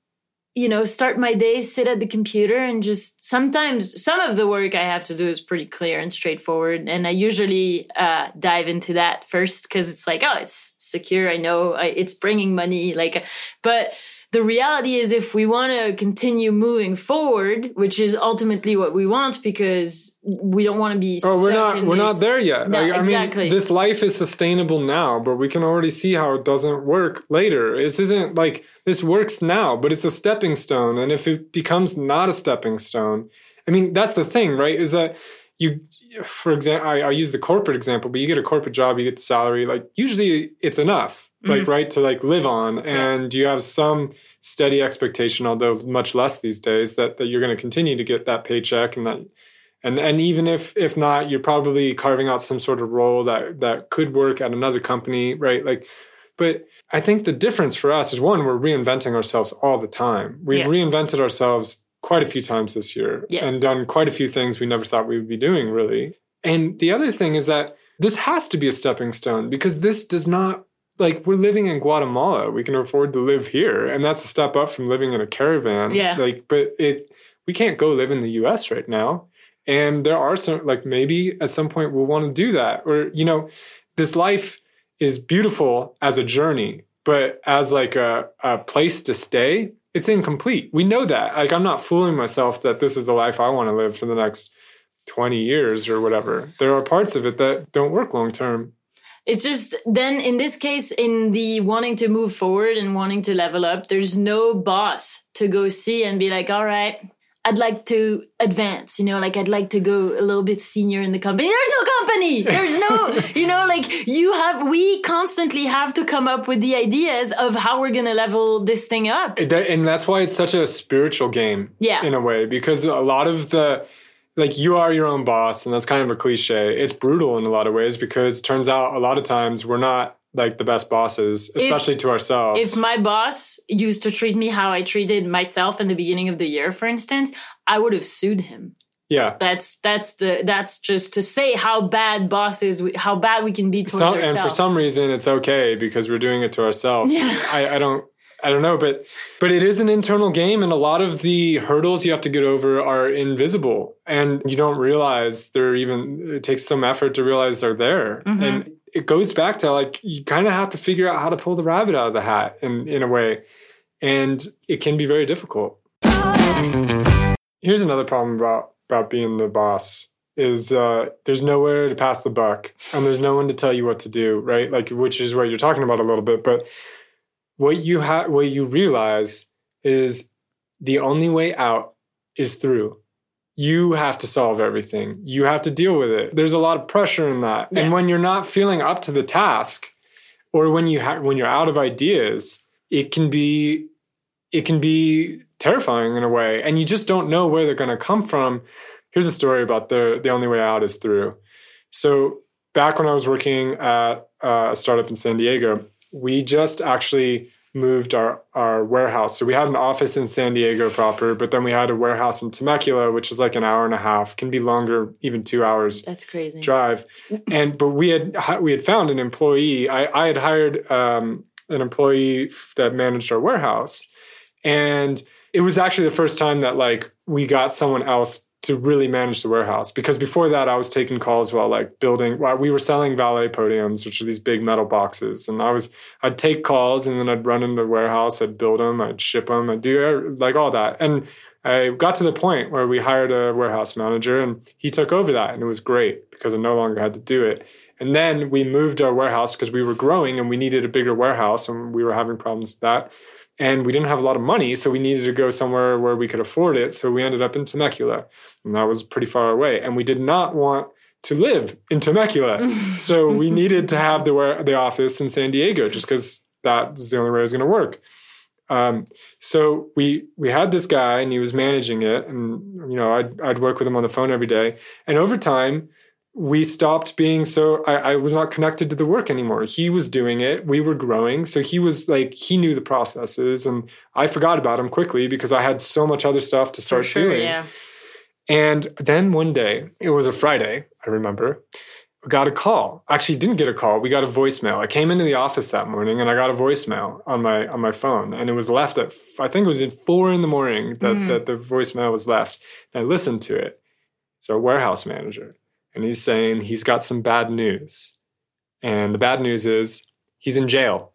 Speaker 2: you know, start my day, sit at the computer, and just sometimes some of the work I have to do is pretty clear and straightforward. And I usually uh, dive into that first because it's like, oh, it's secure. I know I, it's bringing money. Like, but the reality is, if we want to continue moving forward, which is ultimately what we want, because we don't want to be.
Speaker 1: Oh, we're not we're
Speaker 2: this-
Speaker 1: not there yet.
Speaker 2: No,
Speaker 1: Like, I
Speaker 2: exactly.
Speaker 1: mean, this life is sustainable now, but we can already see how it doesn't work later. This isn't like this works now, but it's a stepping stone. And if it becomes not a stepping stone, I mean, that's the thing, right? Is that you, for example, I, I use the corporate example, but you get a corporate job, you get the salary. Like usually, it's enough, like mm-hmm. right, to like live on, and you have some steady expectation, although much less these days, that that you're going to continue to get that paycheck and that and and even if if not you're probably carving out some sort of role that that could work at another company right like but i think the difference for us is one we're reinventing ourselves all the time we've
Speaker 2: Yeah.
Speaker 1: reinvented ourselves quite a few times this year
Speaker 2: Yes.
Speaker 1: and done quite a few things we never thought we would be doing really and the other thing is that this has to be a stepping stone because this does not like we're living in Guatemala. We can afford to live here, and that's a step up from living in a caravan.
Speaker 2: Yeah.
Speaker 1: Like, but it we can't go live in the U.S. right now, and there are some like maybe at some point we'll want to do that, or you know, this life is beautiful as a journey, but as like a, a place to stay, it's incomplete. We know that. Like, I'm not fooling myself that this is the life I want to live for the next 20 years or whatever. There are parts of it that don't work long term.
Speaker 2: It's just then in this case, in the wanting to move forward and wanting to level up, there's no boss to go see and be like, all right, I'd like to advance, you know, like I'd like to go a little bit senior in the company. There's no company. There's no, (laughs) you know, like you have, we constantly have to come up with the ideas of how we're going to level this thing up.
Speaker 1: And that's why it's such a spiritual game
Speaker 2: Yeah.
Speaker 1: in a way because a lot of the like you are your own boss and that's kind of a cliche it's brutal in a lot of ways because it turns out a lot of times we're not like the best bosses especially to ourselves
Speaker 2: If my boss used to treat me how I treated myself in the beginning of the year, for instance, I would have sued him.
Speaker 1: yeah
Speaker 2: That's that's the that's just to say how bad bosses, how bad we can be towards
Speaker 1: some,
Speaker 2: ourselves.
Speaker 1: and for some reason it's okay because we're doing it to ourselves
Speaker 2: Yeah.
Speaker 1: I, I don't I don't know, but but it is an internal game, and a lot of the hurdles you have to get over are invisible, and you don't realize they're even. It takes some effort to realize they're there,
Speaker 2: Mm-hmm.
Speaker 1: and it goes back to like you kind of have to figure out how to pull the rabbit out of the hat in in a way, and it can be very difficult. Here's another problem about about being the boss is uh, there's nowhere to pass the buck and there's no one to tell you what to do, right? Like which is what you're talking about a little bit, but what you have what you realize is the only way out is through. You have to solve everything. You have to deal with it. There's a lot of pressure in that.
Speaker 2: Yeah.
Speaker 1: And when you're not feeling up to the task or when you ha- when you're out of ideas, it can be it can be terrifying in a way and you just don't know where they're going to come from here's a story about the the only way out is through so back when i was working at uh, a startup in san diego we just actually moved our our warehouse. So we had an office in san diego proper but then we had a warehouse in temecula which is like an hour and a half can be longer even two hours
Speaker 2: that's crazy.
Speaker 1: drive. And but we had we had found an employee. I, I had hired um, an employee that managed our warehouse. And it was actually the first time that like we got someone else to really manage the warehouse. Because before that i was taking calls while like building while we were selling valet podiums which are these big metal boxes. And i was i'd take calls and then i'd run into the warehouse i'd build them i'd ship them i'd do like all that. And i got to the point where we hired a warehouse manager and he took over that and it was great because i no longer had to do it. And then we moved our warehouse because we were growing and we needed a bigger warehouse and we were having problems with that and we didn't have a lot of money, so we needed to go somewhere where we could afford it. So we ended up in Temecula, and that was pretty far away. And we did not want to live in Temecula, (laughs) so we needed to have the the office in San Diego, just because that's the only way it was going to work. Um, so we we had this guy, and he was managing it, and you know I'd I'd work with him on the phone every day, and over time we stopped being so I, I was not connected to the work anymore. He was doing it. We were growing. So he was like he knew the processes and i forgot about him quickly because i had so much other stuff to start
Speaker 2: sure,
Speaker 1: doing.
Speaker 2: yeah.
Speaker 1: and then one day it was a friday i remember I got a call. Actually didn't get a call. We got a voicemail. I came into the office that morning and i got a voicemail on my on my phone and it was left at i think it was at four in the morning that,
Speaker 2: Mhm.
Speaker 1: that the voicemail was left and i listened to it. It's a warehouse manager and he's saying he's got some bad news. And the bad news is he's in jail.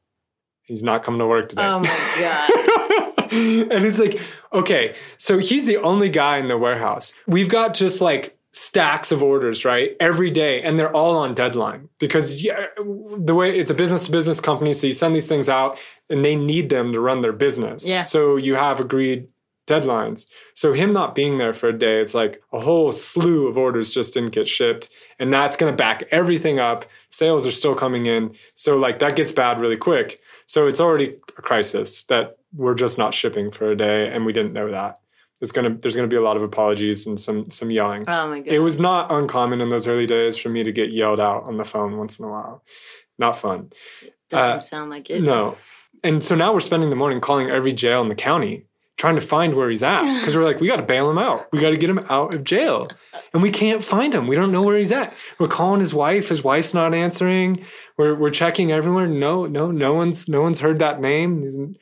Speaker 1: He's not coming to work today.
Speaker 2: Oh my (laughs) god.
Speaker 1: and it's like, okay, so he's the only guy in the warehouse. We've got just like stacks of orders, right? Every day, and they're all on deadline because the way it's a business to business company, so you send these things out and they need them to run their business.
Speaker 2: Yeah.
Speaker 1: So you have agreed deadlines. So him not being there for a day, it's like a whole slew of orders just didn't get shipped. And that's gonna back everything up. Sales are still coming in. So like that gets bad really quick. So it's already a crisis that we're just not shipping for a day and we didn't know that. It's gonna there's gonna be a lot of apologies and some some yelling.
Speaker 2: Oh my god.
Speaker 1: It was not uncommon in those early days for me to get yelled out on the phone once in a while. Not fun.
Speaker 2: Doesn't
Speaker 1: uh,
Speaker 2: sound like it.
Speaker 1: No. And so now we're spending the morning calling every jail in the county trying to find where he's at (sighs) because we're like, we got to bail him out. We got to get him out of jail. And we can't find him. We don't know where he's at. We're calling his wife. His wife's not answering. We're, we're checking everywhere. No, no, no one's, no one's heard that name.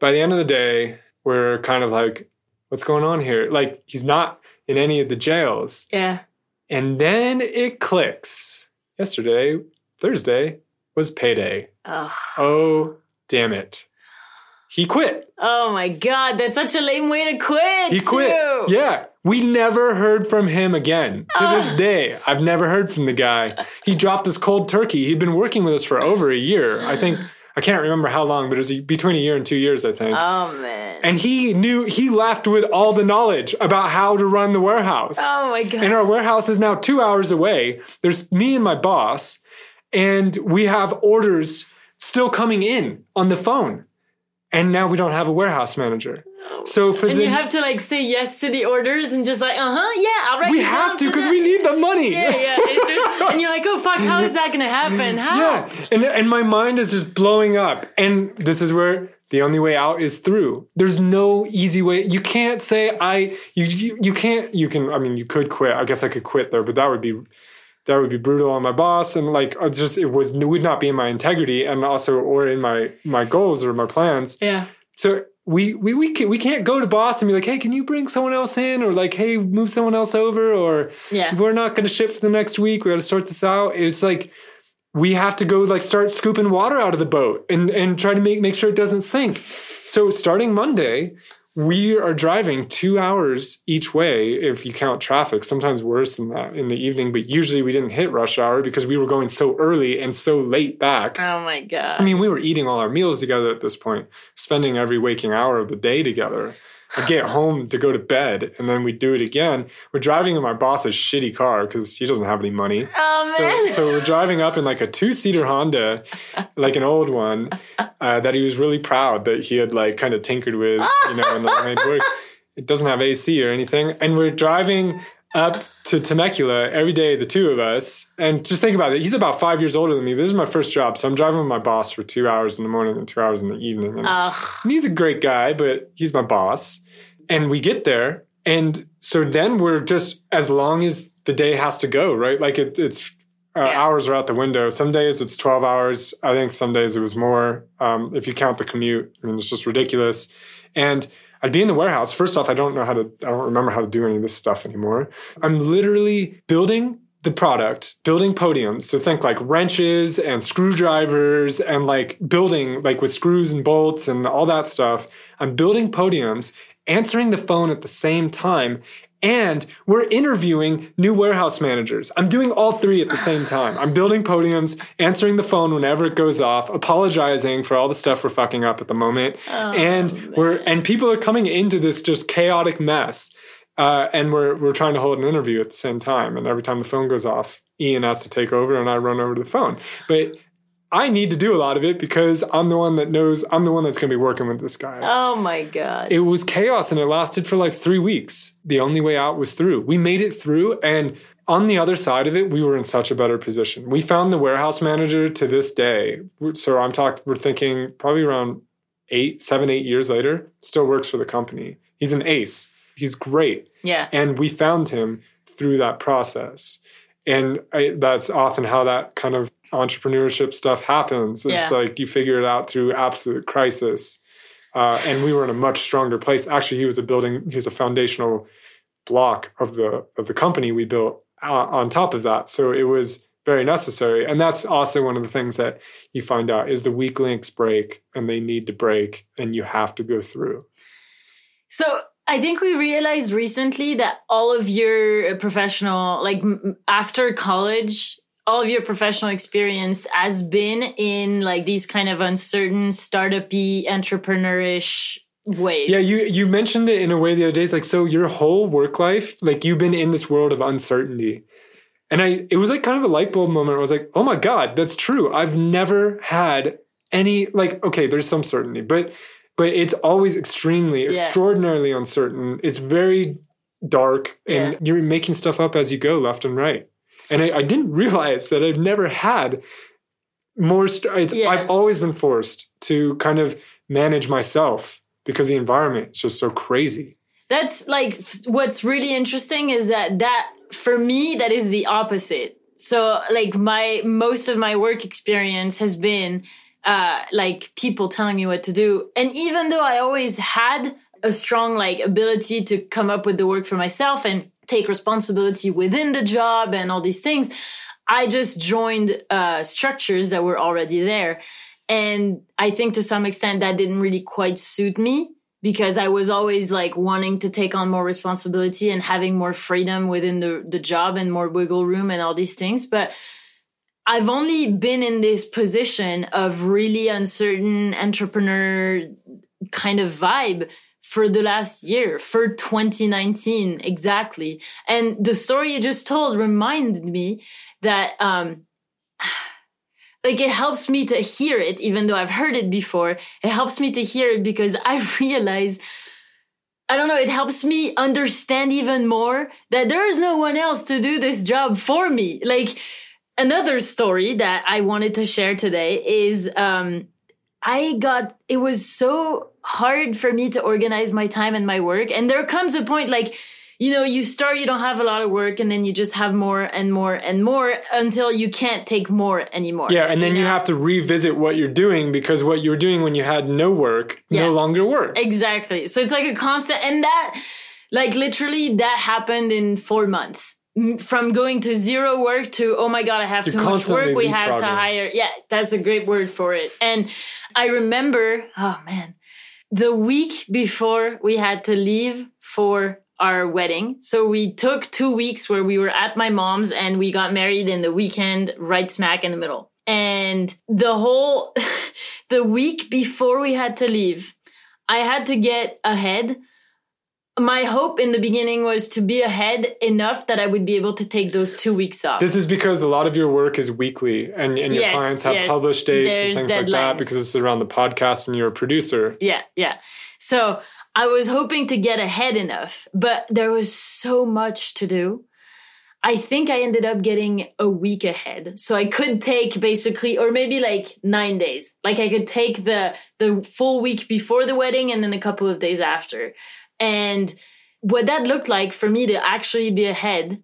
Speaker 1: By the end of the day, we're kind of like, what's going on here? Like he's not in any of the jails.
Speaker 2: Yeah.
Speaker 1: And then it clicks. Yesterday, Thursday, was payday.
Speaker 2: Oh.
Speaker 1: Oh, damn it. He quit.
Speaker 2: oh my god, that's such a lame way to quit.
Speaker 1: He quit.
Speaker 2: too.
Speaker 1: Yeah. We never heard from him again. To
Speaker 2: Ah.
Speaker 1: this day, I've never heard from the guy. He dropped us cold turkey. He'd been working with us for over a year. I think I can't remember how long, but it was between a year and two years, I think.
Speaker 2: Oh man.
Speaker 1: and he knew he left with all the knowledge about how to run the warehouse.
Speaker 2: oh my god.
Speaker 1: And our warehouse is now two hours away. There's me and my boss, and we have orders still coming in on the phone. And now we don't have a warehouse manager. So for
Speaker 2: and
Speaker 1: the
Speaker 2: you have to like say yes to the orders and just like, uh huh, yeah, I'll write
Speaker 1: we have to because we need the money.
Speaker 2: Yeah, yeah. (laughs) And you're like, oh fuck, how is that gonna happen? How?
Speaker 1: Yeah, and and my mind is just blowing up. And this is where the only way out is through. There's no easy way. You can't say I. You you, you can't. You can. I mean, you could quit. I guess I could quit there, but that would be that would be brutal on my boss and like just it was it would not be in my integrity and also or in my my goals or my plans.
Speaker 2: Yeah.
Speaker 1: So we we we can we can't go to boss and be like, hey, can you bring someone else in or like, hey, move someone else over or
Speaker 2: Yeah.
Speaker 1: we're not going to ship for the next week. We got to sort this out. It's like we have to go like start scooping water out of the boat and and try to make make sure it doesn't sink. So starting Monday, we are driving two hours each way if you count traffic. Sometimes worse than that in the evening, but usually we didn't hit rush hour because we were going so early and so late back.
Speaker 2: Oh my god.
Speaker 1: I mean, we were eating all our meals together at this point, spending every waking hour of the day together. I get home to go to bed, and then we do it again. We're driving in my boss's shitty car because he doesn't have any money.
Speaker 2: oh
Speaker 1: So, so we're driving up in like a two-seater Honda, like an old one, uh, that he was really proud that he had like kind of tinkered with, you know, and like made work. It doesn't have AC or anything, and we're driving up to Temecula every day, the two of us. And just think about it. He's about five years older than me. But this is my first job, so I'm driving with my boss for two hours in the morning and two hours in the evening. And and he's a great guy, but he's my boss. And we get there, and so then we're just as long as the day has to go, right? Like it, it's uh,
Speaker 2: Yeah.
Speaker 1: hours are out the window. Some days it's twelve hours. I think some days it was more. Um, if you count the commute, I mean, it's just ridiculous. And I'd be in the warehouse. First off, I don't know how to. I don't remember how to do any of this stuff anymore. I'm literally building the product, building podiums. So think like wrenches and screwdrivers and like building like with screws and bolts and all that stuff. I'm building podiums, answering the phone at the same time. And we're interviewing new warehouse managers. I'm doing all three at the same time. I'm building podiums, answering the phone whenever it goes off, apologizing for all the stuff we're fucking up at the moment. and we're and people are coming into this just chaotic mess. Uh, and we're we're trying to hold an interview at the same time. And every time the phone goes off, Ian has to take over, and I run over to the phone. But I need to do a lot of it because I'm the one that knows. I'm the one that's going to be working with this guy.
Speaker 2: Oh my god.
Speaker 1: It was chaos, and it lasted for like three weeks. The only way out was through. We made it through, and on the other side of it, we were in such a better position. We found the warehouse manager to this day. So I'm talking. We're thinking probably around eight, seven, eight years later. Still works for the company. He's an ace. He's great
Speaker 2: yeah.
Speaker 1: and we found him through that process and I, that's often how that kind of entrepreneurship stuff happens it's
Speaker 2: Yeah.
Speaker 1: like you figure it out through absolute crisis. Uh, and we were in a much stronger place. Actually he was a building he was a foundational block of the of the company we built uh, on top of that. So it was very necessary. And that's also one of the things that you find out is the weak links break and they need to break and you have to go through.
Speaker 2: So I think we realized recently that all of your professional, like after college, all of your professional experience has been in like these kind of uncertain, startup-y, entrepreneurish ways.
Speaker 1: Yeah, you you mentioned it in a way the other day. It's like so your whole work life, like you've been in this world of uncertainty. And I it was like kind of a light bulb moment. I was like, oh my God, that's true. I've never had any like, okay, there's some certainty, but but it's always extremely,
Speaker 2: Yeah.
Speaker 1: extraordinarily uncertain. It's very dark and
Speaker 2: Yeah.
Speaker 1: you're making stuff up as you go left and right. And I, I didn't realize that I've never had more st- it's,
Speaker 2: Yeah.
Speaker 1: I've always been forced to kind of manage myself because the environment is just so crazy.
Speaker 2: That's like what's really interesting is that that for me that is the opposite. So like my most of my work experience has been uh like people telling me what to do. And even though I always had a strong like ability to come up with the work for myself and take responsibility within the job and all these things, I just joined uh structures that were already there. And I think to some extent that didn't really quite suit me because I was always like wanting to take on more responsibility and having more freedom within the, the job and more wiggle room and all these things. But I've only been in this position of really uncertain entrepreneur kind of vibe for the last year, for 2019 exactly. And the story you just told reminded me that um (sighs) like it helps me to hear it even though I've heard it before. It helps me to hear it because (laughs) I realize I don't know, it helps me understand even more that there is no one else to do this job for me. Like another story that I wanted to share today is um I got it was so hard for me to organize my time and my work and there comes a point like you know, you start, you don't have a lot of work, and then you just have more and more and more until you can't take more anymore.
Speaker 1: Yeah, and then you,
Speaker 2: know?
Speaker 1: have to revisit what you're doing because what you were doing when you had no work
Speaker 2: Yeah.
Speaker 1: no longer works.
Speaker 2: Exactly. So it's like a constant, and that, like literally, that happened in four months. From going to zero work to oh my god, I have
Speaker 1: You're
Speaker 2: too much work. We have to hire. Yeah, that's a great word for it. And I remember, oh man, the week before we had to leave for our wedding. So we took two weeks where we were at my mom's and we got married in the weekend, right smack in the middle. And the whole, (laughs) the week before we had to leave, I had to get ahead. My hope in the beginning was to be ahead enough that I would be able to take those two weeks off.
Speaker 1: This is because a lot of your work is weekly and, and your
Speaker 2: Yes,
Speaker 1: clients have
Speaker 2: yes.
Speaker 1: published dates
Speaker 2: There's
Speaker 1: and things like that
Speaker 2: deadlines.
Speaker 1: because it's around the podcast and you're a producer.
Speaker 2: Yeah, yeah. So I was hoping to get ahead enough, but there was so much to do. I think I ended up getting a week ahead. So I could take basically, or maybe like nine days. Like I could take the, the full week before the wedding and then a couple of days after. And what that looked like for me to actually be ahead.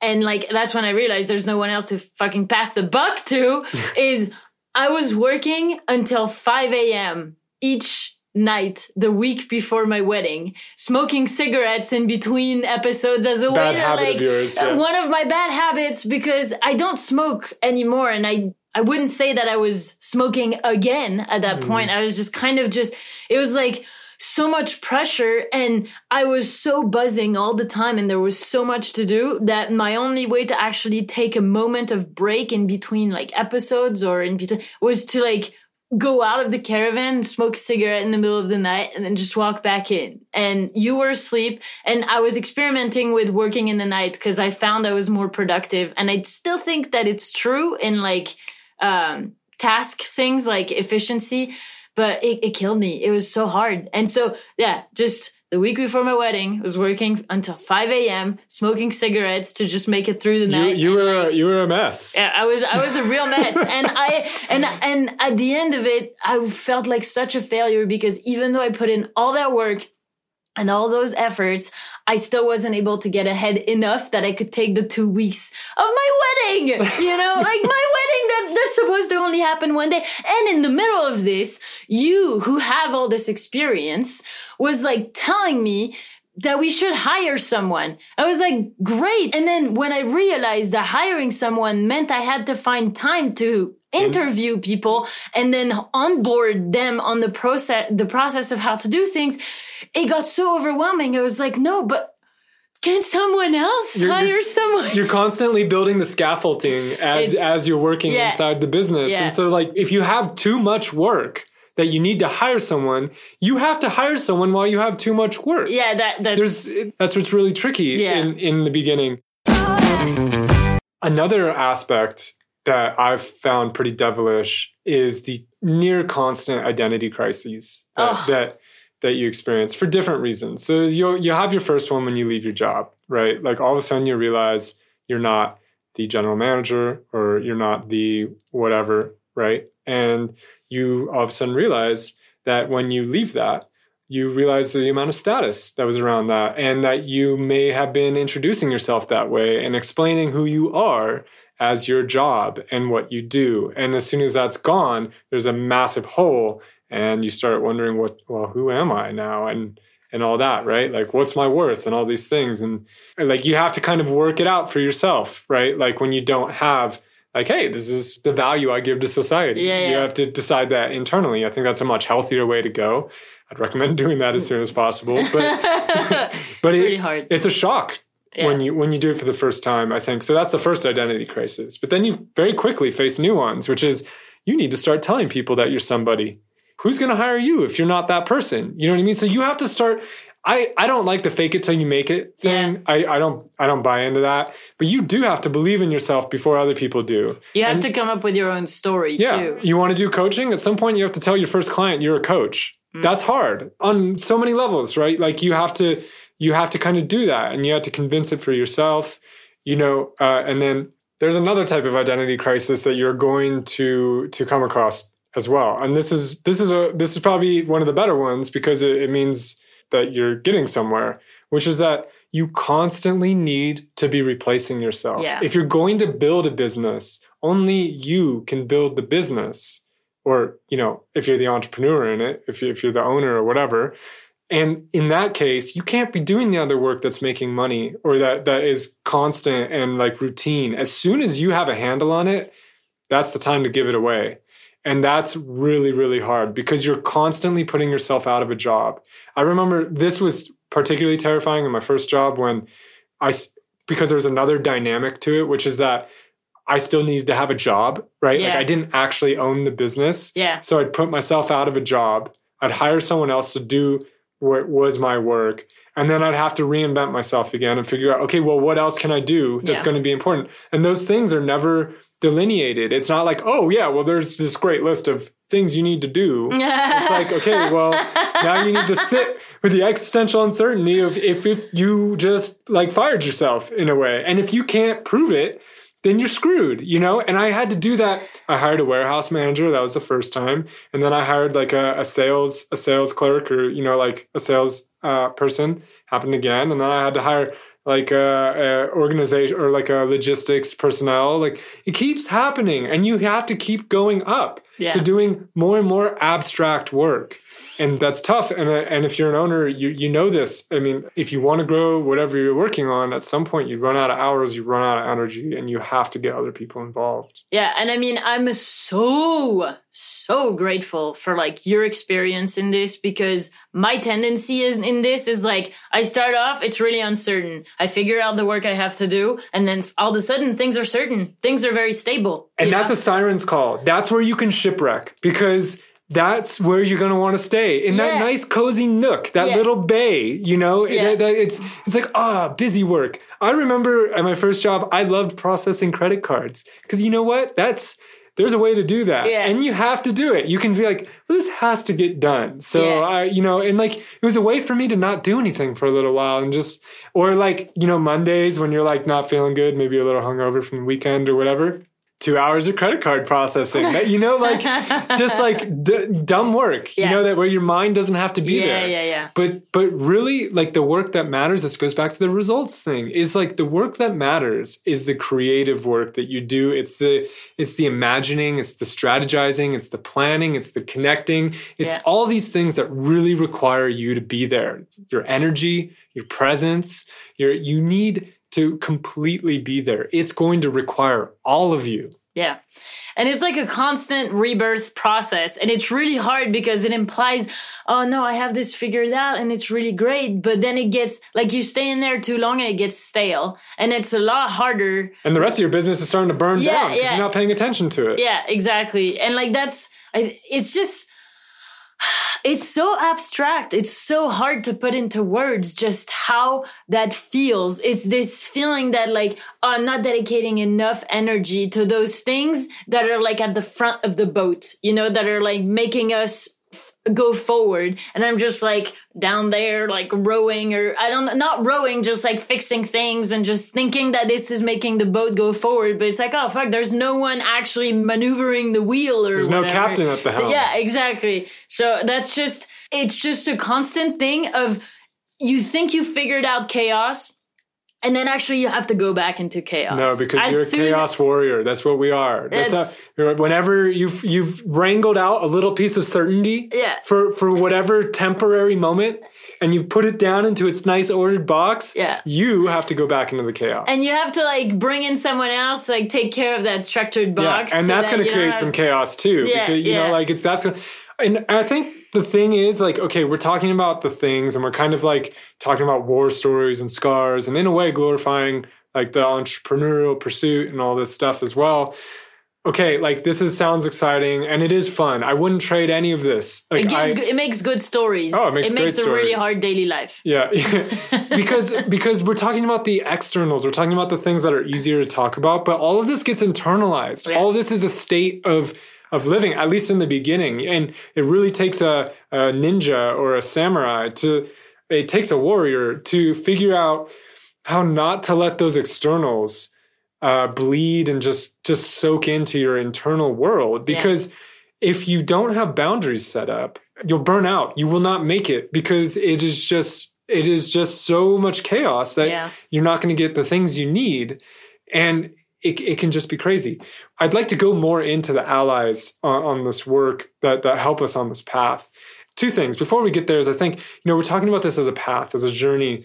Speaker 2: And like, that's when I realized there's no one else to fucking pass the buck to (laughs) is I was working until 5 a.m. each night the week before my wedding, smoking cigarettes in between episodes as a
Speaker 1: Bad
Speaker 2: way to
Speaker 1: habit of
Speaker 2: like
Speaker 1: yours, yeah.
Speaker 2: one of my bad habits because I don't smoke anymore and I I wouldn't say that I was smoking again at that
Speaker 1: Mm.
Speaker 2: point. I was just kind of just it was like so much pressure and I was so buzzing all the time and there was so much to do that my only way to actually take a moment of break in between like episodes or in between was to like go out of the caravan, smoke a cigarette in the middle of the night and then just walk back in. And you were asleep and I was experimenting with working in the night because I found I was more productive and I still think that it's true in like um task things like efficiency but it, it killed me. It was so hard. And so, yeah, just the week before my wedding, I was working until 5 a.m., smoking cigarettes to just make it through the night.
Speaker 1: you were a, you were a mess.
Speaker 2: Yeah, I was I was a real mess, (laughs) and I and and at the end of it, I felt like such a failure because even though I put in all that work and all those efforts, I still wasn't able to get ahead enough that I could take the two weeks of my wedding. You know, (laughs) like my wedding that's supposed to only happen one day, and in the middle of this, you who have all this experience was like telling me that we should hire someone. I was like, great. And then when I realized that hiring someone meant I had to find time to interview people and then onboard them on the process, the process of how to do things, it got so overwhelming. I was like, no, but can someone else
Speaker 1: You're-
Speaker 2: hire
Speaker 1: you're-
Speaker 2: someone?
Speaker 1: You're constantly building the scaffolding as
Speaker 2: It's-
Speaker 1: as you're working
Speaker 2: yeah.
Speaker 1: inside the business.
Speaker 2: Yeah.
Speaker 1: And so like if you have too much work that you need to hire someone, you have to hire someone while you have too much work.
Speaker 2: yeah, that, that's,
Speaker 1: There's that's what's really tricky
Speaker 2: Yeah.
Speaker 1: in in the beginning. Another aspect that I've found pretty devilish is the near constant identity crises that,
Speaker 2: Ugh.
Speaker 1: that that you experience for different reasons. So you you have your first one when you leave your job, right? Like all of a sudden you realize you're not the general manager or you're not the whatever, right? And you all of a sudden realize that when you leave that, you realize the amount of status that was around that and that you may have been introducing yourself that way and explaining who you are as your job and what you do. And as soon as that's gone, there's a massive hole and you start wondering what well who am I now and and all that, right? Like what's my worth and all these things and, and like you have to kind of work it out for yourself, right? Like when you don't have like hey, this is the value I give to society.
Speaker 2: Yeah,
Speaker 1: You have to decide that internally. I think that's a much healthier way to go. I'd recommend (laughs) doing that as soon as possible. But (laughs) (laughs) but
Speaker 2: It's
Speaker 1: it-
Speaker 2: really hard.
Speaker 1: It's a shock
Speaker 2: Yeah.
Speaker 1: when you when you do it for the first time. I think so. That's the first identity crisis. But then you very quickly face new ones, which is you need to start telling people that you're somebody. Who's going to hire you if you're not that person? You know what I mean? So you have to start. I, I don't like the fake it till you make it thing.
Speaker 2: Yeah.
Speaker 1: I, I don't I don't buy into that. But you do have to believe in yourself before other people do.
Speaker 2: You have
Speaker 1: And-
Speaker 2: to come up with your own story
Speaker 1: yeah.
Speaker 2: too.
Speaker 1: You want to do coaching? At some point, you have to tell your first client you're a coach.
Speaker 2: Mm.
Speaker 1: That's hard on so many levels, right? Like you have to, you have to kind of do that, and you have to convince it for yourself, you know. Uh, and then there's another type of identity crisis that you're going to to come across as well. And this is this is a this is probably one of the better ones because it, it means that you're getting somewhere, which is that you constantly need to be replacing yourself.
Speaker 2: Yeah.
Speaker 1: If you're going to build a business, only you can build the business. Or, you know, if you're the entrepreneur in it, if, you, if you're the owner or whatever. And in that case, you can't be doing the other work that's making money or that that is constant and like routine. As soon as you have a handle on it, that's the time to give it away. And that's really, really hard because you're constantly putting yourself out of a job. I remember this was particularly terrifying in my first job when I, because there's another dynamic to it, which is that I still needed to have a job, right? Like I didn't actually own the business.
Speaker 2: Yeah.
Speaker 1: So I'd put myself out of a job. I'd hire someone else to do what was my work. And then I'd have to reinvent myself again and figure out, okay, well, what else can I do that's
Speaker 2: Yeah.
Speaker 1: going to be important? And those things are never delineated. It's not like, oh, yeah, well, there's this great list of things you need to do. (laughs) it's like, okay, well, now you need to sit with the existential uncertainty of if, if you just like fired yourself in a way. And if you can't prove it, then you're screwed, you know? And I had to do that. I hired a warehouse manager. That was the first time. And then I hired like a, a sales, a sales clerk or, you know, like a sales uh, person happened again. And then I had to hire like a, a organization or like a logistics personnel. Like it keeps happening and you have to keep going up
Speaker 2: Yeah.
Speaker 1: to doing more and more abstract work. And that's tough. And, uh, and if you're an owner, you, you know this. I mean, if you want to grow whatever you're working on, at some point you run out of hours, you run out of energy, and you have to get other people involved.
Speaker 2: Yeah, and I mean, I'm so so grateful for like your experience in this because my tendency is in this is like I start off, it's really uncertain. I figure out the work I have to do, and then all of a sudden things are certain. Things are very stable.
Speaker 1: And that's
Speaker 2: know?
Speaker 1: a siren's call. That's where you can shipwreck because that's where you're going to want to stay in that nice cozy nook, that
Speaker 2: Yeah.
Speaker 1: little bay, you know,
Speaker 2: Yeah.
Speaker 1: that, that it's, it's like, ah, busy work. I remember at my first job, I loved processing credit cards because you know what? That's, there's a way to do that.
Speaker 2: Yeah.
Speaker 1: And you have to do it. You can be like, well, this has to get done. So
Speaker 2: Yeah.
Speaker 1: I, you know, and like, it was a way for me to not do anything for a little while and just, or like, you know, Mondays when you're like not feeling good, maybe you're a little hungover from the weekend or whatever two hours of credit card processing. You know, like (laughs) just like d- dumb work. You know that where your mind doesn't have to be
Speaker 2: Yeah,
Speaker 1: there.
Speaker 2: yeah, yeah.
Speaker 1: But but really, like the work that matters. This goes back to the results thing. Is like the work that matters is the creative work that you do. It's the it's the imagining. It's the strategizing. It's the planning. It's the connecting. It's
Speaker 2: Yeah.
Speaker 1: all these things that really require you to be there. Your energy, your presence. Your you need to completely be there. It's going to require all of you.
Speaker 2: Yeah. And it's like a constant rebirth process. And it's really hard because it implies, oh no, I have this figured out and it's really great. But then it gets like you stay in there too long and it gets stale. And it's a lot harder.
Speaker 1: And the rest of your business is starting to burn
Speaker 2: Yeah,
Speaker 1: down because
Speaker 2: yeah.
Speaker 1: you're not paying attention to it.
Speaker 2: Yeah, exactly. And like that's, it's just, it's so abstract. It's so hard to put into words just how that feels. It's this feeling that like, oh, I'm not dedicating enough energy to those things that are like at the front of the boat, you know, that are like making us go forward. And I'm just like down there, like rowing or I don't, know not rowing, just like fixing things and just thinking that this is making the boat go forward. But it's like, oh fuck, there's no one actually maneuvering the wheel or
Speaker 1: There's no captain at the helm.
Speaker 2: Yeah, exactly. So that's just it's just a constant thing of you think you figured out chaos and then actually you have to go back into chaos.
Speaker 1: No, because
Speaker 2: As
Speaker 1: you're a chaos warrior. That's what we are. That's how, whenever you've you've wrangled out a little piece of certainty
Speaker 2: Yeah.
Speaker 1: for for whatever temporary moment, and you've put it down into its nice ordered box.
Speaker 2: Yeah.
Speaker 1: you have to go back into the chaos.
Speaker 2: And you have to like bring in someone else, like take care of that structured
Speaker 1: yeah,
Speaker 2: box.
Speaker 1: and
Speaker 2: so
Speaker 1: that's
Speaker 2: that
Speaker 1: going to create some chaos too.
Speaker 2: Yeah,
Speaker 1: because you know, like it's that's. Gonna, And I think the thing is, like, okay, we're talking about the things and we're kind of like talking about war stories and scars and in a way glorifying like the entrepreneurial pursuit and all this stuff as well. Okay, like this is sounds exciting and it is fun. I wouldn't trade any of this. Like
Speaker 2: It, gives,
Speaker 1: I,
Speaker 2: good- it makes good stories.
Speaker 1: Oh, it makes great
Speaker 2: a really hard daily life.
Speaker 1: Yeah, (laughs) because because we're talking about the externals, we're talking about the things that are easier to talk about, but all of this gets internalized.
Speaker 2: Yeah.
Speaker 1: All of this is a state of of living, at least in the beginning, and it really takes a, a ninja or a samurai to. It takes a warrior to figure out how not to let those externals uh, bleed and just just soak into your internal world because if you don't have boundaries set up you'll burn out you will not make it because it is just it is just so much chaos that
Speaker 2: Yeah.
Speaker 1: you're not going to get the things you need and it, it can just be crazy. I'd like to go more into the allies on, on this work that that help us on this path. Two things. Before we get there is i think you know we're talking about this as a path as a journey.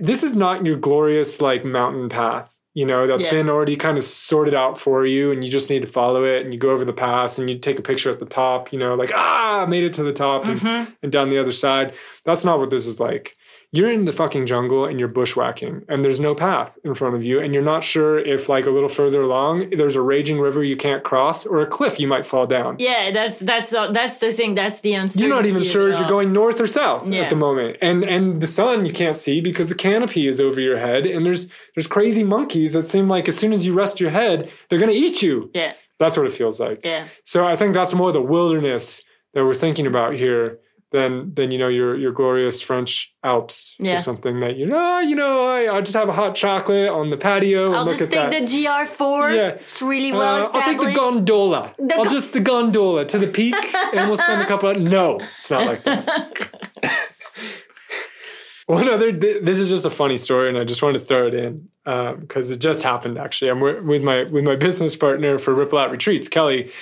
Speaker 1: This is not your glorious like mountain path you know that's
Speaker 2: Yeah.
Speaker 1: been already kind of sorted out for you and you just need to follow it and you go over the pass and you take a picture at the top you know like ah I made it to the top and, and down the other side. That's not what this is like you're in the fucking jungle and you're bushwhacking and there's no path in front of you and you're not sure if like a little further along there's a raging river you can't cross or a cliff you might fall down
Speaker 2: Yeah, that's that's uh, that's the thing. That's the uncertainty.
Speaker 1: you're not even sure if you're going north or south
Speaker 2: Yeah.
Speaker 1: at the moment and and the sun you can't see because the canopy is over your head and there's there's crazy monkeys that seem like as soon as you rest your head they're going to eat you
Speaker 2: Yeah,
Speaker 1: that's what it feels like
Speaker 2: yeah,
Speaker 1: so i think that's more the wilderness that we're thinking about here than than you know your your glorious french alps
Speaker 2: Yeah.
Speaker 1: or something that you know you know I, i'll just have a hot chocolate on the patio and
Speaker 2: I'll
Speaker 1: look
Speaker 2: just
Speaker 1: at
Speaker 2: take
Speaker 1: that
Speaker 2: the GR4.
Speaker 1: Yeah.
Speaker 2: It's really
Speaker 1: Uh,
Speaker 2: well
Speaker 1: I'll take the gondola.
Speaker 2: The
Speaker 1: I'll
Speaker 2: gon-
Speaker 1: just the gondola to the peak, and we'll spend a (laughs) couple. of No, it's not like that. (laughs) One other. th- This is just a funny story, and I just wanted to throw it in because it just happened. Actually, I'm wi- with my with my business partner for Ripple Out Retreats, Kelly.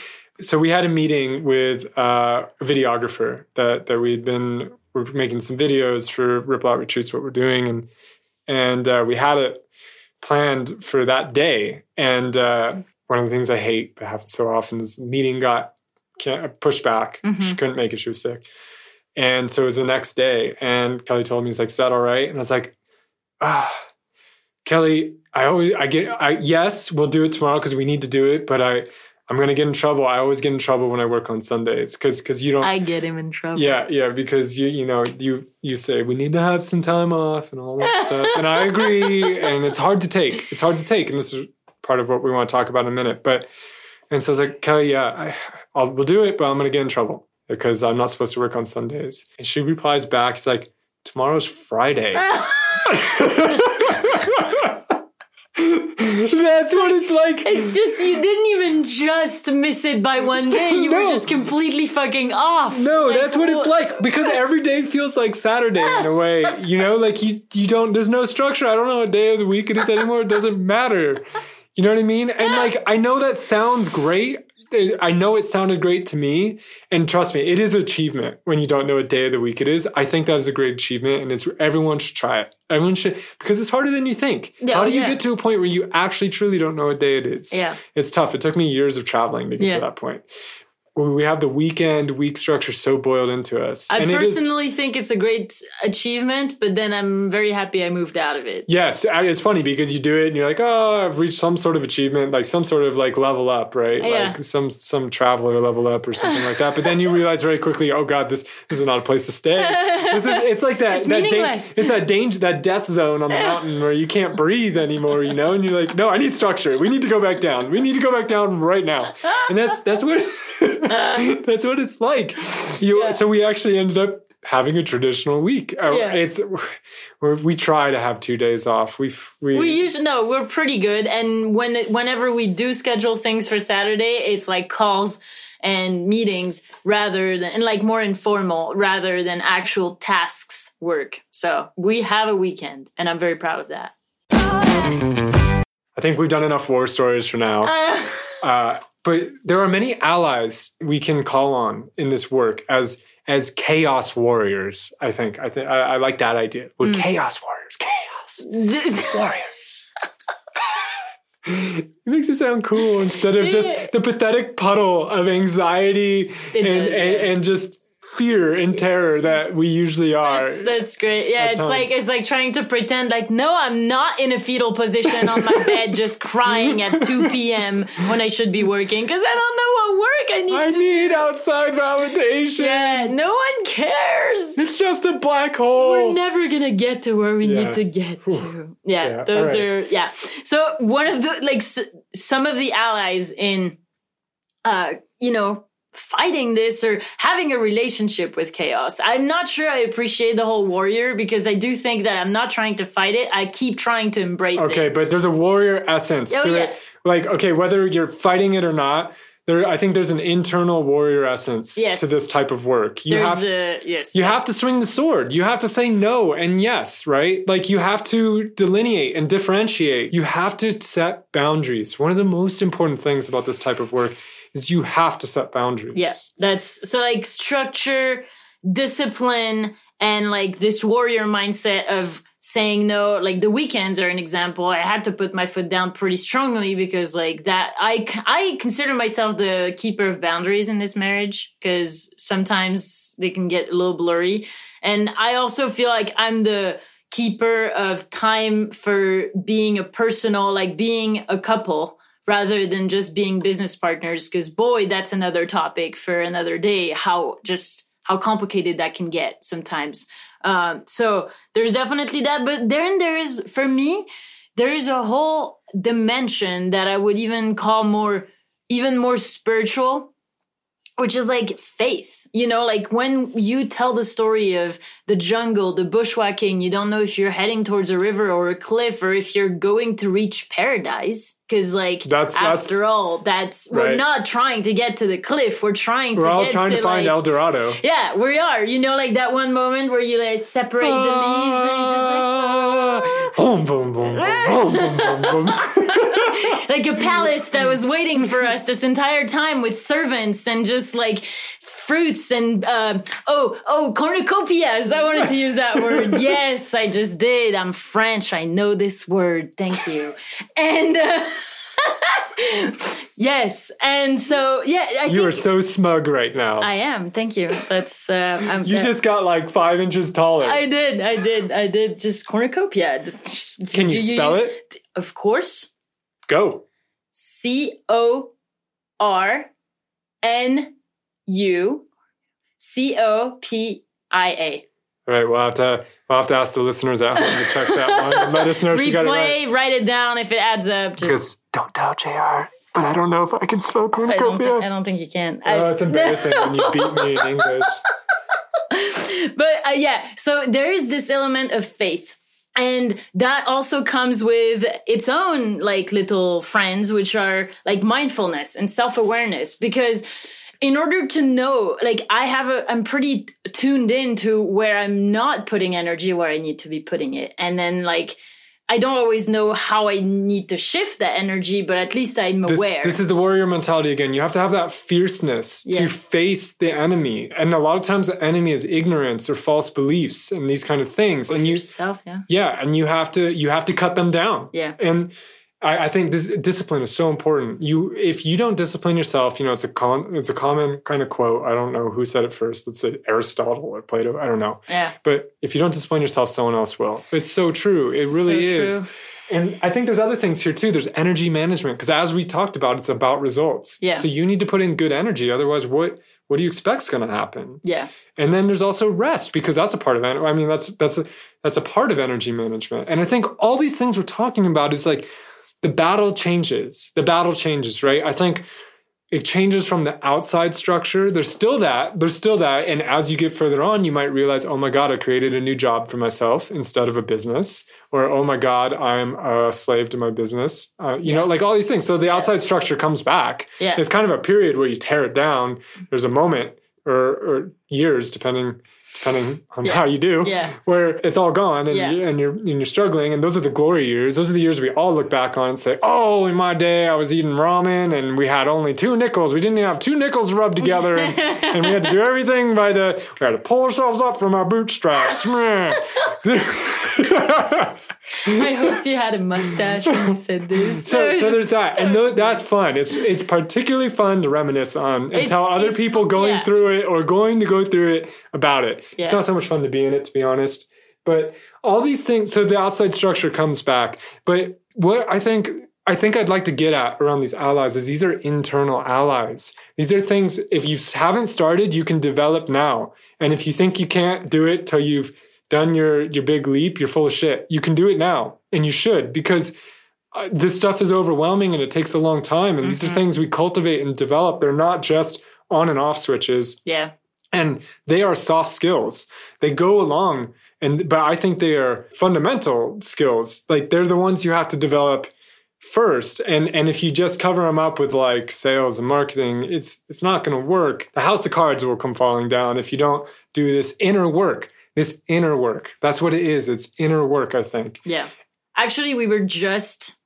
Speaker 1: So we had a meeting with uh, a videographer that that we'd been we're making some videos for Ripple Out Retreats, what we're doing, and and uh, we had it planned for that day. And uh, one of the things I hate that happens so often is meeting got pushed back. She couldn't make it; she was sick. And so it was the next day, and Kelly told me, "He's like, is that all right?" And I was like, "Ah, Kelly, I always, I get, I yes, we'll do it tomorrow because we need to do it, but I, I'm gonna get in trouble. I always get in trouble when I work on Sundays because because you don't,
Speaker 2: I get him in trouble.
Speaker 1: yeah, yeah, because you you know you you say we need to have some time off and all that (laughs) stuff, and I agree, and it's hard to take. It's hard to take, and this is part of what we want to talk about in a minute. But and so I was like, Kelly, yeah, I, I'll we'll do it, but I'm gonna get in trouble because I'm not supposed to work on Sundays. And she replies back, it's like, tomorrow's Friday. (laughs) (laughs) That's what it's like.
Speaker 2: It's just you didn't even just miss it by one day. You
Speaker 1: No.
Speaker 2: were just completely fucking off.
Speaker 1: No,
Speaker 2: Like,
Speaker 1: that's what it's like because every day feels like Saturday in a (laughs) way. You know, like you you don't there's no structure. I don't know what day of the week it is anymore. It doesn't matter. You know what I mean? And like I know that sounds great. I know it sounded great to me, and trust me, it is achievement when you don't know what day of the week it is. I think that is a great achievement, and it's everyone should try it. Everyone should because it's harder than you think.
Speaker 2: Yeah,
Speaker 1: How do you
Speaker 2: yeah.
Speaker 1: get to a point where you actually truly don't know what day it is?
Speaker 2: Yeah.
Speaker 1: It's tough. It took me years of traveling to get
Speaker 2: Yeah.
Speaker 1: to that point. We have the weekend week structure so boiled into us.
Speaker 2: I
Speaker 1: and it is-
Speaker 2: personally think it's a great achievement, but then I'm very happy I moved out of it.
Speaker 1: Yes, it's funny because you do it and you're like, oh, I've reached some sort of achievement, like some sort of like level up, right?
Speaker 2: Yeah.
Speaker 1: Like some some traveler level up or something like that. But then you realize very quickly, oh god, this this is not a place to stay. (laughs) This is it's like that
Speaker 2: It's
Speaker 1: that
Speaker 2: meaningless.
Speaker 1: it's that danger that death zone on the (laughs) mountain where you can't breathe anymore, you know? And you're like, no, I need structure. We need to go back down. We need to go back down right now. And that's that's what (laughs) (laughs) that's what it's like. You
Speaker 2: Yeah.
Speaker 1: so we actually ended up having a traditional week. Oh,
Speaker 2: Yeah.
Speaker 1: It's we try to have two days off. We we,
Speaker 2: We usually no, we're pretty good, and when whenever we do schedule things for Saturday, it's like calls and meetings rather than and like more informal rather than actual tasks work. So we have a weekend, and I'm very proud of that.
Speaker 1: I think we've done enough war stories for now. Uh, but there are many allies we can call on in this work as as chaos warriors. I think I think I, I like that idea. We're mm. chaos warriors. Chaos (laughs) warriors. It makes it sound cool instead of just the pathetic puddle of anxiety and, and, and just fear and terror that we usually are.
Speaker 2: That's, that's great. Yeah, it's like it's like trying to pretend like no, I'm not in a fetal position on my bed, (laughs) just crying at 2 p.m. when I should be working because I don't know what work I need.
Speaker 1: I
Speaker 2: to
Speaker 1: need outside validation.
Speaker 2: Yeah, no one cares.
Speaker 1: It's just a black hole.
Speaker 2: We're never gonna get to where we
Speaker 1: Yeah.
Speaker 2: need to get to. Yeah,
Speaker 1: Yeah,
Speaker 2: those
Speaker 1: alright.
Speaker 2: are yeah. So one of the like s- some of the allies in, uh, you know, fighting this or having a relationship with chaos. I'm not sure I appreciate the whole warrior because I do think that I'm not trying to fight it. I keep trying to embrace
Speaker 1: Okay,
Speaker 2: it.
Speaker 1: Okay, but there's a warrior essence
Speaker 2: Oh,
Speaker 1: to
Speaker 2: yeah.
Speaker 1: it. Like, okay, whether you're fighting it or not, there I think there's an internal warrior essence
Speaker 2: Yes.
Speaker 1: to this type of work. You
Speaker 2: There's
Speaker 1: have
Speaker 2: a yes.
Speaker 1: you have to swing the sword. You have to say no and yes, right? Like you have to delineate and differentiate. You have to set boundaries. One of the most important things about this type of work is you have to set boundaries.
Speaker 2: Yeah, that's so like structure, discipline, and like this warrior mindset of saying no. Like the weekends are an example. I had to put my foot down pretty strongly because like that. I I consider myself the keeper of boundaries in this marriage because sometimes they can get a little blurry, and I also feel like I'm the keeper of time for being a personal, like being a couple rather than just being business partners. Cause boy, that's another topic for another day. How just how complicated that can get sometimes. Um, so there's definitely that, but then there's, for me, there's a whole dimension that I would even call more, even more spiritual, which is like faith. You know, like when you tell the story of the jungle, the bushwhacking, you don't know if you're heading towards a river or a cliff or if you're going to reach paradise. Cause like,
Speaker 1: That's- that's-
Speaker 2: after all, that's, we're not trying to get to the cliff. We're trying
Speaker 1: We're
Speaker 2: to
Speaker 1: all
Speaker 2: get
Speaker 1: trying to, find
Speaker 2: like,
Speaker 1: El Dorado.
Speaker 2: yeah, we are. You know, like that one moment where you like separate the leaves and it's just
Speaker 1: Ah. boom, boom, boom, boom, boom, boom, boom, boom.
Speaker 2: like, (laughs) (laughs) like a palace that was waiting for us this entire time with servants and just like fruits and uh, oh oh cornucopias. I wanted to use that word. (laughs) Yes, I just did. I'm French. I know this word. Thank you. And uh, (laughs) yes, and so yeah, I
Speaker 1: You are so smug right now.
Speaker 2: I am. Thank you. That's uh, I'm,
Speaker 1: you just got like five inches taller.
Speaker 2: I did, I did, I did. Just cornucopia.
Speaker 1: Can you
Speaker 2: Do
Speaker 1: spell it?
Speaker 2: Of course.
Speaker 1: Go.
Speaker 2: C O R N U C O P I A.
Speaker 1: All right, we'll have to we'll have to ask the listeners at home to check that one and let us know if you got it right.
Speaker 2: Replay, write it down if it adds up. Just,
Speaker 1: Because don't tell JR. But I don't know if I can spell
Speaker 2: I don't,
Speaker 1: cornucopia.
Speaker 2: think, I don't think you can. I-
Speaker 1: Oh, it's embarrassing when you beat me in (laughs) English.
Speaker 2: but uh, yeah, so there is this element of faith. And that also comes with its own like little friends, which are like mindfulness and self awareness. Because in order to know, like I have a, I'm pretty tuned in to where I'm not putting energy where I need to be putting it. And then like, I don't always know how I need to shift that energy, but at least I'm
Speaker 1: This,
Speaker 2: aware.
Speaker 1: this is the warrior mentality again. You have to have that fierceness
Speaker 2: Yeah.
Speaker 1: to face the enemy. And a lot of times the enemy is ignorance or false beliefs and these kind of things. And you
Speaker 2: yourself, yeah.
Speaker 1: Yeah, and you have to you have to cut them down.
Speaker 2: Yeah.
Speaker 1: and I, I think this discipline is so important. You if you don't discipline yourself, you know it's a con, it's a common kind of quote. I don't know who said it first. Let's say Aristotle or Plato. I don't know.
Speaker 2: Yeah.
Speaker 1: But if you don't discipline yourself, someone else will. It's so true. It really
Speaker 2: So
Speaker 1: is.
Speaker 2: true.
Speaker 1: And I think there's other things here too. There's energy management because as we talked about, it's about results.
Speaker 2: Yeah.
Speaker 1: So you need to put in good energy. Otherwise, what what do you expect's going to happen?
Speaker 2: Yeah.
Speaker 1: And then there's also rest because that's a part of it. I mean, that's that's a that's a part of energy management. And I think all these things we're talking about is like the battle changes. The battle changes, right? I think it changes from the outside structure. There's still that. There's still that. And as you get further on, you might realize, oh my God, I created a new job for myself instead of a business. Or, oh my God, I'm a slave to my business. Uh, you know, like all these things. So the outside structure comes back.
Speaker 2: Yeah.
Speaker 1: It's kind of a period where you tear it down. There's a moment or, or years, depending depending on um,
Speaker 2: Yeah.
Speaker 1: how you do,
Speaker 2: Yeah.
Speaker 1: where it's all gone and,
Speaker 2: Yeah.
Speaker 1: you, and you're and you're struggling. And those are the glory years. Those are the years we all look back on and say, "Oh, in my day, I was eating ramen and we had only two nickels. We didn't even have two nickels rubbed together, and, and we had to do everything by the we had to pull ourselves up from our bootstraps." (laughs) (laughs)
Speaker 2: I hoped you had a mustache when you said this.
Speaker 1: So, so there's that, and tho- that's fun. It's it's particularly fun to reminisce on and
Speaker 2: It's-
Speaker 1: tell other people going
Speaker 2: yeah.
Speaker 1: through it or going to go through it about it. It's not so much fun to be in it, to be honest. But all these things. So the outside structure comes back. But what I think I think I'd like to get at around these allies is these are internal allies. These are things if you haven't started, you can develop now. And if you think you can't do it till you've done your your big leap, you're full of shit. You can do it now, and you should because uh, this stuff is overwhelming and it takes a long time. And these are things we cultivate and develop. They're not just on and off switches
Speaker 2: yeah,
Speaker 1: and they are soft skills they go along and but i think they are fundamental skills like they're the ones you have to develop first and and if you just cover them up with like sales and marketing it's it's not going to work the house of cards will come falling down if you don't do this inner work this inner work. That's what it is. It's inner work i think.
Speaker 2: Yeah. Actually, we were just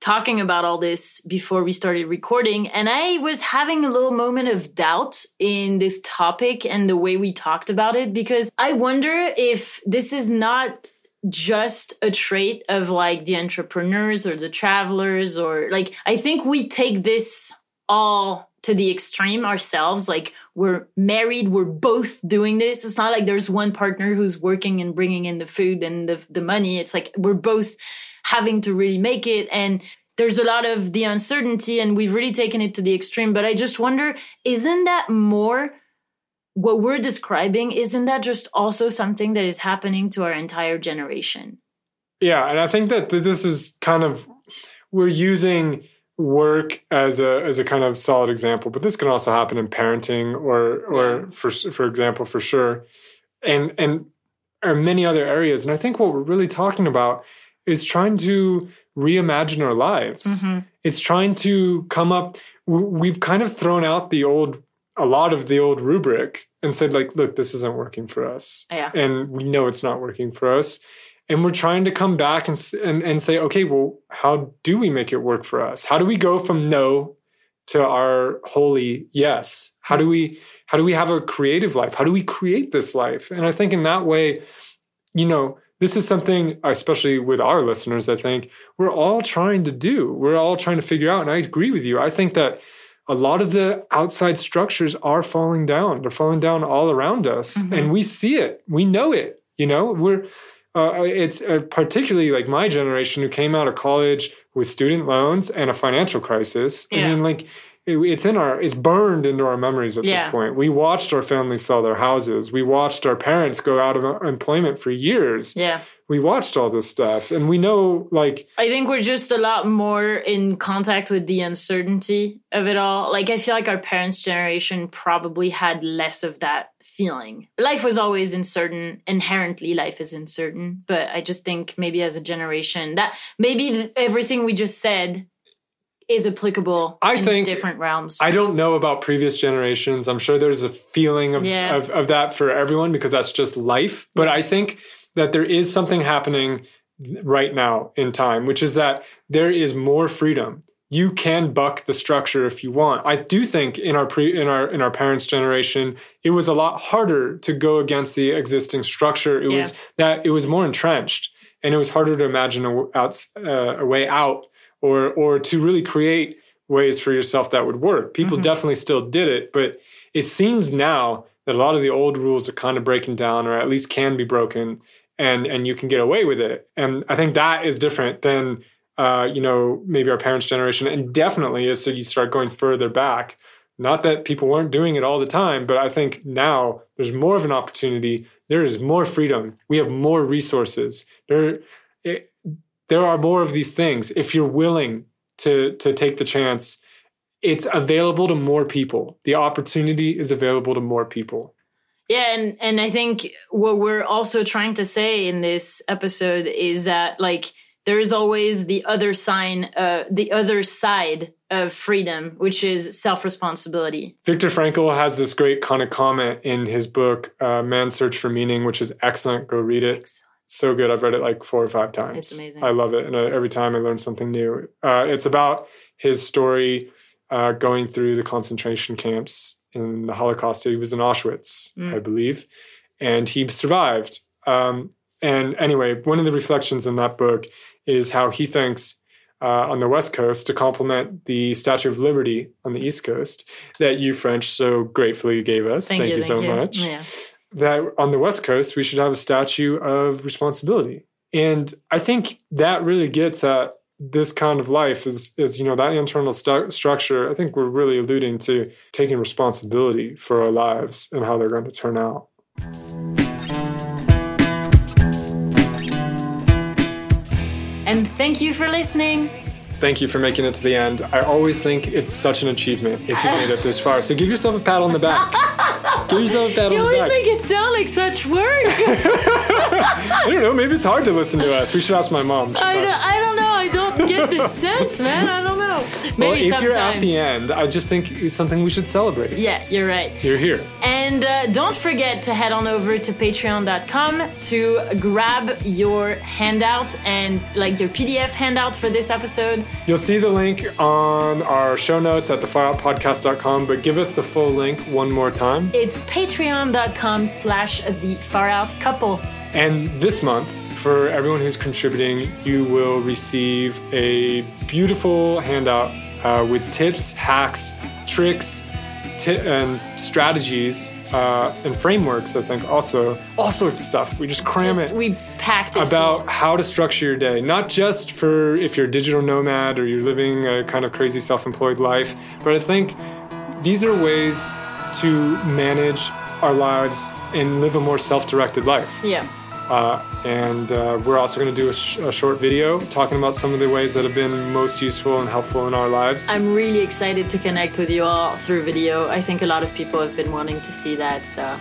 Speaker 2: talking about all this before we started recording, and I was having a little moment of doubt in this topic and the way we talked about it because I wonder if this is not just a trait of like the entrepreneurs or the travelers or like I think we take this all to the extreme ourselves like we're married we're both doing this. It's not like there's one partner who's working and bringing in the food and the, the money. It's like we're both having to really make it. And there's a lot of the uncertainty and we've really taken it to the extreme. But i just wonder isn't that more what we're describing isn't that just also something that is happening to our entire generation?
Speaker 1: Yeah, and I think that this is kind of we're using work as a as a kind of solid example, but this can also happen in parenting or or for for example for sure, and and or many other areas. And I think what we're really talking about is trying to reimagine our lives.
Speaker 2: Mm-hmm.
Speaker 1: It's trying to come up. We've kind of thrown out the old a lot of the old rubric and said like, look, this isn't working for us
Speaker 2: yeah
Speaker 1: and we know it's not working for us and we're trying to come back and, and and say okay well how do we make it work for us? How do we go from no to our holy yes? How do we how do we have a creative life? How do we create this life? And i think in that way you know this is something especially with our listeners i think we're all trying to do. We're all trying to figure out and i agree with you. I think that a lot of the outside structures are falling down. They're falling down all around us
Speaker 2: Mhm.
Speaker 1: and we see it. We know it you know? We're uh, it's uh, particularly like my generation who came out of college with student loans and a financial crisis. I mean like it, it's in our it's burned into our memories at
Speaker 2: Yeah.
Speaker 1: this point. We watched our families sell their houses. We watched our parents go out of employment for years.
Speaker 2: Yeah.
Speaker 1: We watched all this stuff. And we know like
Speaker 2: I think we're just a lot more in contact with the uncertainty of it all. Like, I feel like our parents' generation probably had less of that feeling. Life was always uncertain. Inherently, life is uncertain. But I just think maybe as a generation, that maybe everything we just said is applicable
Speaker 1: I
Speaker 2: in
Speaker 1: think-
Speaker 2: different realms.
Speaker 1: I don't know about previous generations. I'm sure there's a feeling of,
Speaker 2: Yeah.
Speaker 1: of, of that for everyone because that's just life. But I think that there is something happening right now in time, which is that there is more freedom. You can buck the structure if you want. I do think in our pre in our in our parents' generation, it was a lot harder to go against the existing structure. It was that it was more entrenched, and it was harder to imagine a, outs- uh, a way out or or to really create ways for yourself that would work. People
Speaker 2: Mhm.
Speaker 1: definitely still did it, but it seems now that a lot of the old rules are kind of breaking down, or at least can be broken, and and you can get away with it. And I think that is different than uh, you know maybe our parents' generation, and definitely as you start going further back. Not that people weren't doing it all the time, but I think now there's more of an opportunity. There is more freedom. We have more resources. There, it, there are more of these things. If you're willing to to take the chance, it's available to more people. The opportunity is available to more people.
Speaker 2: Yeah, and and I think what we're also trying to say in this episode is that like there is always the other sign, uh, the other side of freedom, which is self responsibility.
Speaker 1: Viktor Frankl has this great kind of comment in his book, uh, Man's Search for Meaning, which is excellent. Go read it. So good. I've read it like four or five times.
Speaker 2: It's amazing.
Speaker 1: I love it. And uh, every time I learn something new. Uh, it's about his story uh, going through the concentration camps in the Holocaust. He was in Auschwitz,
Speaker 2: Mm.
Speaker 1: I believe, and he survived. Um, And anyway, one of the reflections in that book is how he thinks uh, on the West Coast to complement the Statue of Liberty on the East Coast that you French so gratefully gave us.
Speaker 2: Thank, you,
Speaker 1: so
Speaker 2: thank you.
Speaker 1: much.
Speaker 2: Yeah.
Speaker 1: That on the West Coast, we should have a statue of responsibility. And I think that really gets at this kind of life is, is you know, that internal stu- structure. I think we're really alluding to taking responsibility for our lives and how they're going to turn out.
Speaker 2: And thank you for listening.
Speaker 1: Thank you for making it to the end. I always think it's such an achievement if you made it this far. So give yourself a pat on the back. (laughs) give yourself a pat
Speaker 2: You
Speaker 1: on the back.
Speaker 2: You always make it sound like such work. (laughs)
Speaker 1: I don't know. Maybe it's hard to listen to us. We should ask my mom. (laughs)
Speaker 2: I don't, I don't know. Get this (laughs) sense, man. I don't know. Maybe
Speaker 1: well, if you're at the end, I just think it's something we should celebrate.
Speaker 2: Yeah, you're right.
Speaker 1: You're here.
Speaker 2: And uh, don't forget to head on over to patreon.com to grab your handout and like your PDF handout for this episode.
Speaker 1: You'll see the link on our show notes at thefaroutpodcast.com, but give us the full link one more time.
Speaker 2: It's patreon.com slash the far out couple.
Speaker 1: And this month, for everyone who's contributing, you will receive a beautiful handout uh, with tips, hacks, tricks, ti- and strategies uh, and frameworks. I think also all sorts of stuff. We just cram
Speaker 2: Just-
Speaker 1: it
Speaker 2: we packed it
Speaker 1: about how to structure your day, not just for if you're a digital nomad or you're living a kind of crazy self-employed life, but I think these are ways to manage our lives and live a more self-directed life.
Speaker 2: Yeah.
Speaker 1: Uh, and uh, we're also going to do a, sh- a short video talking about some of the ways that have been most useful and helpful in our lives.
Speaker 2: I'm really excited to connect with you all through video. I think a lot of people have been wanting to see that, so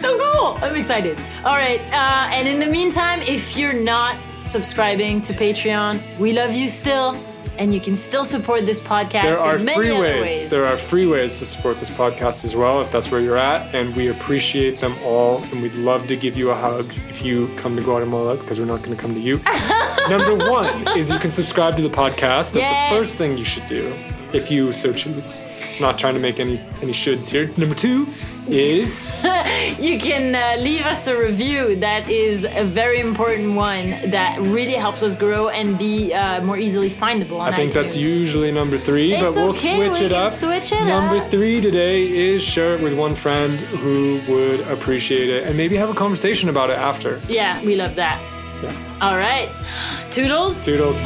Speaker 2: so cool. I'm excited. All right, uh, and in the meantime, if you're not subscribing to Patreon, we love you still, and you can still support this podcast
Speaker 1: there are free ways.
Speaker 2: ways.
Speaker 1: There are free ways to support this podcast as well, if that's where you're at, and we appreciate them all. And we'd love to give you a hug if you come to Guatemala, because we're not going to come to you. (laughs) Number one is you can subscribe to the podcast. That's
Speaker 2: Yes.
Speaker 1: the first thing you should do, if you so choose. Not trying to make any any shoulds here. Number two is (laughs)
Speaker 2: you can uh, leave us a review. That is a very important one that really helps us grow and be uh, more easily findable on
Speaker 1: I think that's usually number three,
Speaker 2: It's
Speaker 1: but we'll
Speaker 2: okay,
Speaker 1: switch
Speaker 2: we
Speaker 1: it up.
Speaker 2: switch it
Speaker 1: number
Speaker 2: up.
Speaker 1: three today is share it with one friend who would appreciate it and maybe have a conversation about it after.
Speaker 2: Yeah, we love that.
Speaker 1: Yeah.
Speaker 2: All right. Toodles.
Speaker 1: Toodles.